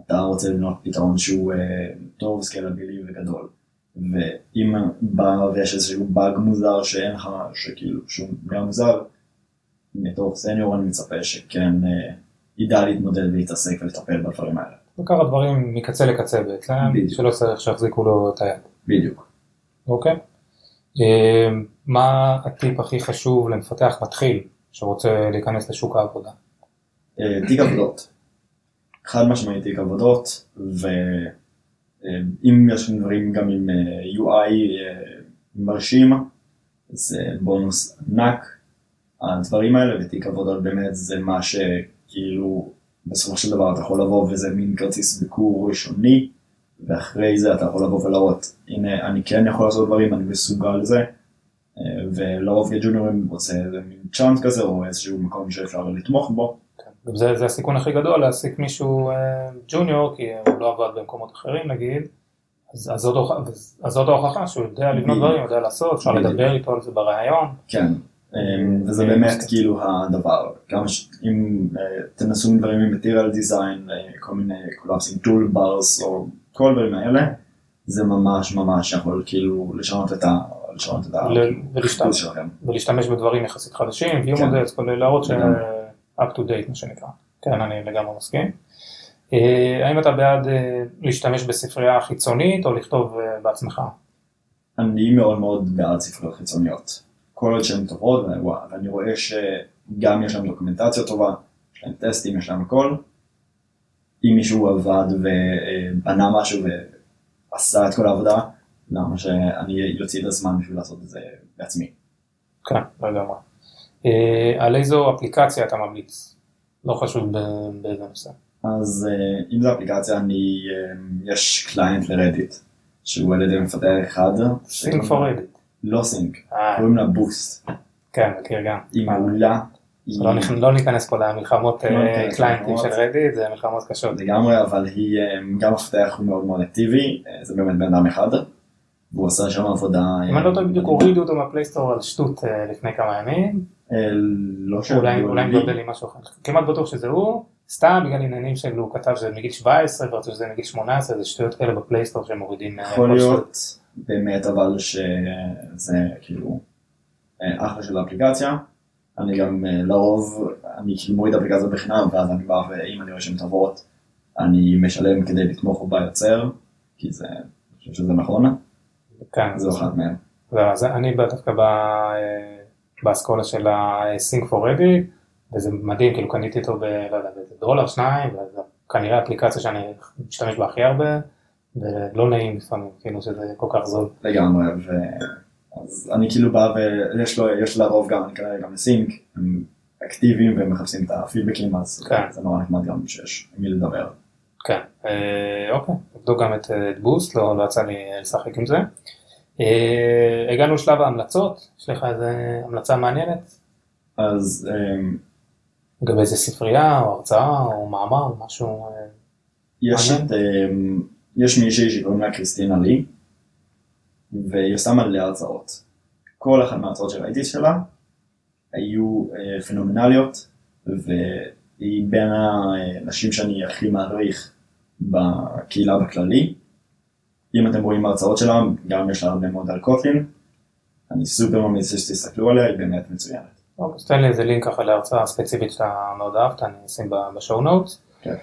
אתה רוצה לבנות פתרון שהוא אה, טוב, סקלבילי וגדול. ואם בא ויש איזשהו באג מוזר שאין לך, שכאילו שהוא גם מוזר, מתוך סניור אני מצפה שכן אה, ידע להתמודד ולהתעסק ולטפל בדברים האלה. לקחת דברים מקצה לקצה בעצם, בדיוק. שלא צריך שיחזיקו לו את היד. בדיוק. אוקיי. אה, מה הטיפ הכי חשוב למפתח מתחיל שרוצה להיכנס לשוק העבודה? אה, תיק עבודות. חד משמעית תיק עבודות, ואם יש דברים גם עם אה, UI אה, מרשים, זה בונוס ענק. הדברים האלה ותיק עבודות באמת זה מה שכאילו בסופו של דבר אתה יכול לבוא וזה מין כרטיס ביקור ראשוני, ואחרי זה אתה יכול לבוא ולראות, הנה אני כן יכול לעשות דברים, אני מסוגל לזה, אה, ולרוב כג'וניורים רוצה איזה מין צ'אנס כזה או איזשהו מקום שאפשר לתמוך בו. גם זה, זה הסיכון הכי גדול להעסיק מישהו אה, ג'וניור, כי הוא לא עבד במקומות אחרים נגיד, אז, אז, זאת, ההוכחה שהוא יודע לבנות. דברים, יודע לעשות, אפשר. לדבר איתו על זה בראיון. כן, וזה באמת כאילו הדבר, גם אם אה, תנסו עם דברים עם material design, אה, כל מיני קולאפסים טול ברס או כל הדברים האלה, זה ממש ממש יכול כאילו לשנות את ה... לשנות את. החיפוש שלכם. ולהשתמש בדברים יחסית חדשים, view כן. models, כל אלה להראות ש... לגמרי. up to date מה שנקרא. כן, אני לגמרי מסכים. אה, האם אתה בעד אה, להשתמש בספרייה חיצונית או לכתוב אה, בעצמך? אני מאוד מאוד בעד ספריות חיצוניות. כל עוד שהן טובות, ואני רואה שגם יש להם דוקומנטציה טובה, יש להם טסטים, יש להם הכל. אם מישהו עבד ובנה משהו ועשה את כל העבודה, למה שאני יוציא את הזמן בשביל לעשות את זה בעצמי. כן, לגמרי. אה, על איזו אפליקציה אתה ממליץ? לא חשוב באיזה נושא. אז אה, אם זו אפליקציה, אני, אה, יש קליינט לרדיט, שהוא על ידי מפתח אחד. Sync for Reddit. לא Sync, אה, קוראים לה Boost. כן, מכיר גם. היא מעולה. לא לא ניכנס פה למלחמות אה, לא ניכנס קליינטים. של Reddit, זה מלחמות קשות. לגמרי, אבל היא, אה, גם המפתח הוא מאוד מאוד אקטיבי, אה, זה באמת בן אדם אחד, והוא עשה שם עבודה... אם אני לא טועה בדיוק הורידו אותו מה Play Store על שטות אה, לפני כמה ימים, אה, לא אולי שהודיעו אולי לי. מבלבל עם משהו אחר. כמעט בטוח שזה הוא, סתם בגלל עניינים שלו, הוא כתב שזה מגיל 17 ורצו שזה מגיל 18, זה שטויות כאלה ב Play Store שהם מורידים. אה, יכול. להיות באמת אבל שזה כאילו אה, אחלה של האפליקציה. אני גם אה, לרוב, אני כאילו מוריד אפליקציה בחינם ואז אני בא ואם אני רואה שהן טובות אני משלם כדי לתמוך ביוצר כי זה, אני חושב שזה נכון, כן, זו אחת מהן. אז אני דווקא ב- אה, באסכולה של ה-Sync for Ready, וזה מדהים, כאילו קניתי אותו ב... לא יודע, באיזה דולר, שניים, וזה כנראה אפליקציה שאני משתמש בה הכי הרבה, ולא נעים לפעמים, כאילו שזה כל כך זול. לגמרי, ו... אז אני כאילו בא ויש לו, יש לרוב גם, אני כנראה גם לסינק, הם אקטיביים והם מחפשים את הפידבקים, אז כן. זה נורא נחמד גם שיש עם מי לדבר. כן, אה, אוקיי, נבדוק גם את, את בוסט, לא, לא יצא לי לשחק עם זה. אה, הגענו לשלב ההמלצות, יש לך איזה המלצה מעניינת? אז אמ, לגבי איזה ספרייה או הרצאה או מאמר, משהו... אה, יש מעניין. את, יש מישהי שקוראים לה קריסטינה לי, והיא עושה מלא הרצאות. כל אחת מההרצאות שראיתי שלה היו אה, פנומנליות, והיא בין האנשים שאני הכי מעריך בקהילה בכללי. אם אתם רואים הרצאות שלה, גם יש לה הרבה מאוד על קוטלין. אני סופר ממליץ שתסתכלו עליה, היא באמת מצוינת. אוקיי, אז תן לי איזה לינק ככה להרצאה ספציפית שאתה מאוד אהבת, אני אשים בשואו נוטס. כן.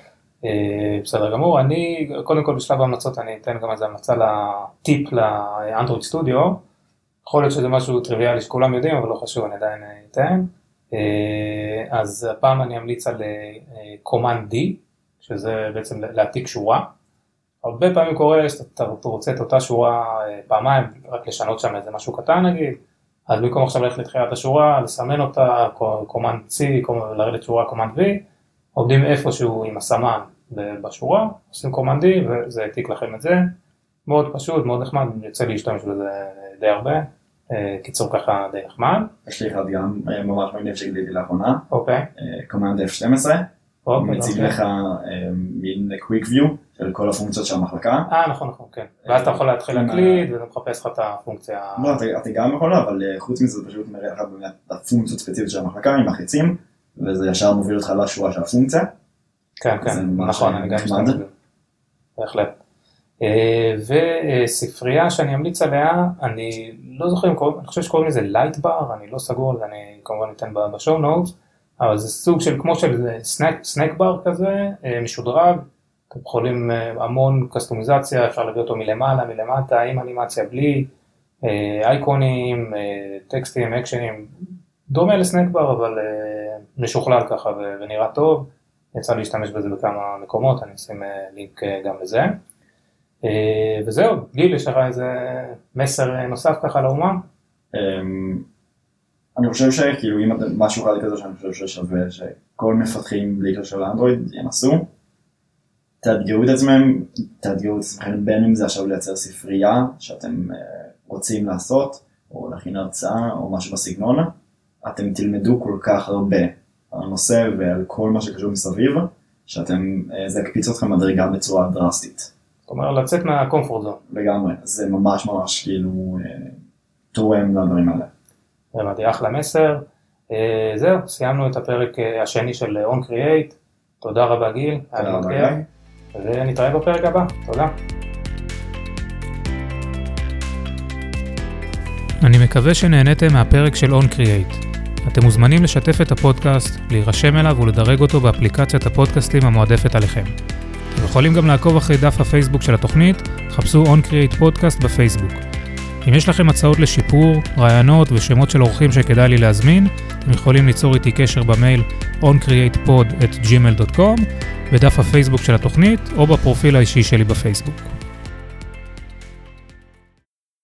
אה, בסדר גמור, אני קודם כל בשלב ההמלצות אני אתן גם איזה המלצה לטיפ לאנדרואיד סטודיו. יכול להיות שזה משהו טריוויאלי שכולם יודעים אבל לא חשוב אני עדיין אה, אתן. אה, אז הפעם אני אמליץ על קומנד D, שזה בעצם להעתיק שורה. הרבה פעמים קורה שאתה רוצה את אותה שורה פעמיים, רק לשנות שם איזה משהו קטן נגיד, אז במקום עכשיו ללכת לתחילת השורה, לסמן אותה, command C, לרדת שורה command V, עובדים איפשהו עם הסמן בשורה, עושים command D וזה העתיק לכם את זה. מאוד פשוט, מאוד נחמד, יוצא להשתמש בזה די הרבה. אה, קיצור ככה די נחמד. יש לי אחד גם אה, ממש מגניב שגיליתי לאחרונה, אוקיי. קומנד F12, הוא אוקיי, מציג אוקיי. לך אה, מין quick view של כל הפונקציות של המחלקה. אה נכון נכון כן. ואז אתה יכול להתחיל להקליד ואתה מחפש לך את הפונקציה. לא, אתה, גם יכול, אבל אה, חוץ מזה זה פשוט מראה לך באמת את הפונקציות ספציפיות של המחלקה עם החיצים, וזה ישר מוביל אותך לשורה של הפונקציה. כן, כן, נכון, אני גם. משתמש בזה. בהחלט. אה, וספרייה שאני אמליץ עליה, אני לא זוכר אם קוראים, אני חושב שקוראים לזה Lightbar, אני לא סגור על זה, אני כמובן אתן ב show notes, אבל זה סוג של, כמו של סנק, סנק בר כזה, אה, משודרג, אתם יכולים אה, המון קסטומיזציה, אפשר להביא אותו מלמעלה, מלמטה, עם אנימציה, בלי, אייקונים, טקסטים, אקשנים, דומה לסנק בר, אבל משוכלל ככה ו- ונראה טוב. יצא להשתמש בזה בכמה מקומות, אני אשים אה, לינק אה, גם לזה. אה, וזהו, גיל, יש לך איזה מסר נוסף ככה לאומה? אמ, אני חושב שכאילו אם אתם משהו אחד כזה שאני חושב ששווה שכל מפתחים בלי קשר לאנדרואיד ינסו, תאתגרו את עצמם, תאתגרו את עצמכם בין אם זה עכשיו לייצר ספרייה שאתם רוצים לעשות, או להכין הרצאה או משהו בסגנון, אתם תלמדו כל כך הרבה על הנושא ועל כל מה שקשור מסביב, שאתם, אה, זה יקפיץ אתכם מדרגה בצורה דרסטית. זאת אומרת, לצאת מהקומפורט זון. לגמרי, זה ממש ממש כאילו אה, תורם לדברים האלה. הבנתי, אחלה מסר. אה, זהו, סיימנו את הפרק השני של On Create. תודה רבה גיל, היה לי תודה רבה. גיא. ונתראה בפרק הבא, תודה. אני מקווה שנהניתם מהפרק של On Create. אתם מוזמנים לשתף את הפודקאסט, להירשם אליו ולדרג אותו באפליקציית הפודקאסטים המועדפת עליכם. אתם יכולים גם לעקוב אחרי דף הפייסבוק של התוכנית, חפשו On Create פודקאסט בפייסבוק. אם יש לכם הצעות לשיפור, רעיונות ושמות של אורחים שכדאי לי להזמין, אתם יכולים ליצור איתי קשר במייל oncreatepod@gmail.com, בדף הפייסבוק של התוכנית או בפרופיל האישי שלי בפייסבוק.